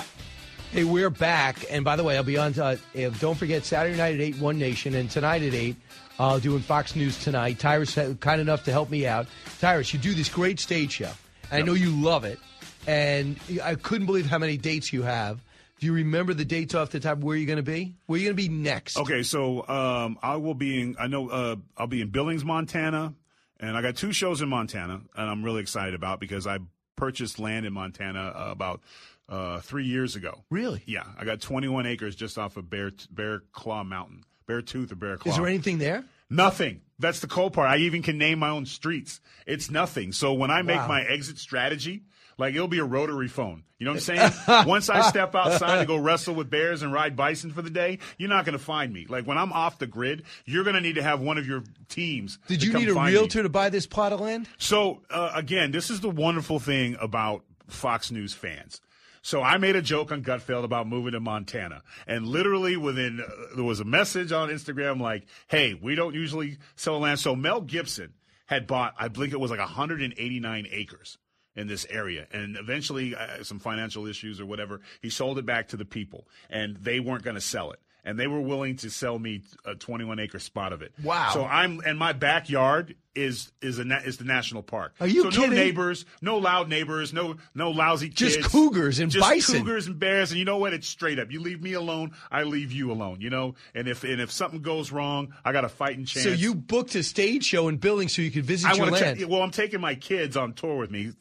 Hey, we're back. And by the way, I'll be on. Uh, don't forget Saturday night at eight, One Nation, and tonight at eight, uh, doing Fox News tonight. Tyrus uh, kind enough to help me out. Tyrus, you do this great stage show. I know you love it, and I couldn't believe how many dates you have. Do you remember the dates off the top? Where are you going to be? Where are you going to be next? Okay, so um, I will be in. I know uh, I'll be in Billings, Montana, and I got two shows in Montana, and I'm really excited about because I purchased land in Montana uh, about uh, three years ago. Really? Yeah, I got 21 acres just off of Bear Bear Claw Mountain, Bear Tooth or Bear Claw. Is there anything there? Nothing. That's the cool part. I even can name my own streets. It's nothing. So when I make Wow. my exit strategy, like it'll be a rotary phone. You know what I'm saying? Once I step outside to go wrestle with bears and ride bison for the day, you're not going to find me. Like when I'm off the grid, you're going to need to have one of your teams. Did you need a find me. realtor to buy this plot of land? So uh, again, this is the wonderful thing about Fox News fans. So I made a joke on Gutfeld about moving to Montana, and literally within uh, there was a message on Instagram like, "Hey, we don't usually sell land." So Mel Gibson had bought, I believe it was like 189 acres in this area. And eventually, uh, some financial issues or whatever, he sold it back to the people, and they weren't going to sell it. And they were willing to sell me a 21 acre spot of it. Wow. So I'm, and my backyard is is a is the national park. Are you so kidding? no neighbors, no loud neighbors, no no lousy kids. Just cougars and just bison. cougars and bears. And you know what? It's straight up. You leave me alone, I leave you alone. You know. And if and if something goes wrong, I got a fighting chance. So you booked a stage show in Billings so you could visit I your land. check. Well, I'm taking my kids on tour with me.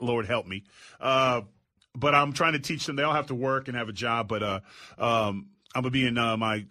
Lord help me. Uh, but I'm trying to teach them. They all have to work and have a job. But uh, um, I'm gonna be in uh, my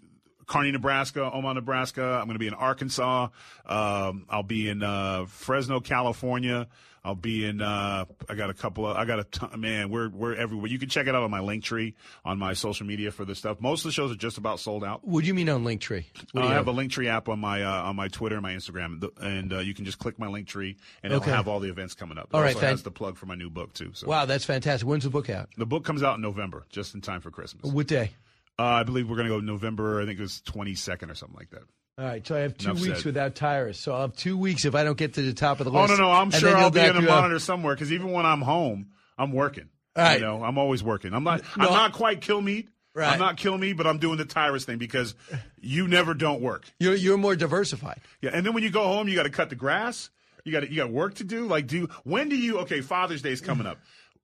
Kearney, Nebraska, Omaha, Nebraska. I'm going to be in Arkansas. Um, I'll be in uh, Fresno, California. I'll be in. Uh, I got a couple of. I got a ton, man. We're we're everywhere. You can check it out on my link tree on my social media for this stuff. Most of the shows are just about sold out. What do you mean on Linktree? Uh, I have a Linktree app on my uh, on my Twitter and my Instagram, and uh, you can just click my Linktree, and it'll Okay. have all the events coming up. It All right, also thank- has the plug for my new book too. So Wow, that's fantastic. When's the book out? the book comes out in November, just in time for Christmas. What day? Uh, I believe we're going to go November. I think it was twenty second or something like that. All right, so I have two Enough weeks said. without Tyrus. So I'll have two weeks if I don't get to the top of the Oh list. no, no, no. I'm sure I'll be in a you up. monitor somewhere because even when I'm home, I'm working. All right. You know, I'm always working. I'm not. No, I'm not quite Kilmeade. Right. I'm not Kilmeade, but I'm doing the Tyrus thing because you never don't work. You're you're more diversified. Yeah, and then when you go home, you got to cut the grass. You got you got work to do. Like, do when do you? Okay, Father's Day is coming up.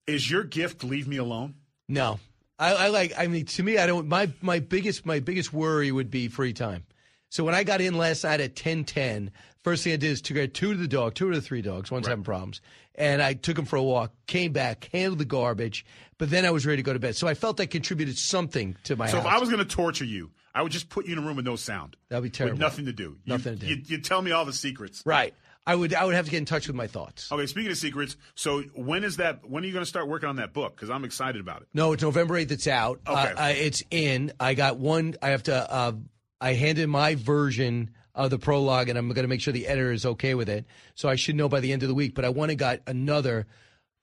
Is your gift leave me alone? No, I, I like. I mean, to me, I don't. My my biggest my biggest worry would be free time. So when I got in last night at ten ten, first thing I did is to get two to the dog, two to the three dogs. One's having problems, and I took them for a walk. Came back, handled the garbage, but then I was ready to go to bed. So I felt I contributed something to my so house. if I was going to torture you, I would just put you in a room with no sound. That'd be terrible. With nothing to do. You- Nothing to do. You, you tell me all the secrets. right, I would I would have to get in touch with my thoughts. Okay, speaking of secrets, so when is that? When are you going to start working on that book? Because I'm excited about it. No, it's November eighth. It's out. Okay. Uh, I, it's in. I got one. I have to. Uh, I handed my version of the prologue, and I'm going to make sure the editor is okay with it. So I should know by the end of the week. But I went and got another.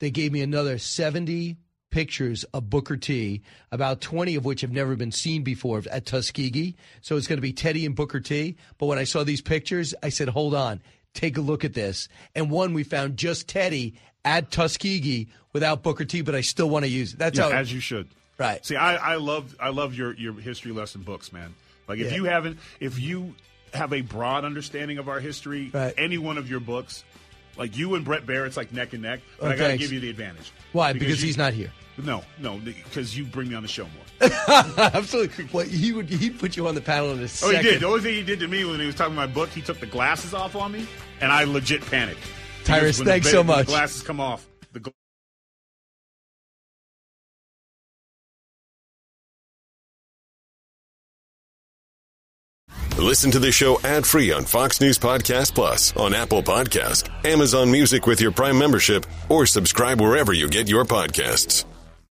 They gave me another seventy pictures of Booker T, about 20 of which have never been seen before at Tuskegee. So it's going to be Teddy and Booker T. But when I saw these pictures, I said, hold on, take a look at this. And one, we found just Teddy at Tuskegee without Booker T, but I still want to use it. That's Yeah, how. as you should. Right. See, I, I love I love your your history lesson books, man. Like if Yeah. you haven't, if you have a broad understanding of our history, Right. any one of your books, like you and Bret Baier's like neck and neck. But Oh, I got to give you the advantage. Why? Because you- he's not here. No, no, because you bring me on the show more. Absolutely. Well, he would he'd put you on the panel in a second. Oh, he did. The only thing he did to me when he was talking about my book, he took the glasses off on me, and I legit panicked. Tyrus, Because when the thanks so much. The glasses come off. The gl- Listen to the show ad free on Fox News Podcast Plus, on Apple Podcast, Amazon Music with your Prime membership, or subscribe wherever you get your podcasts.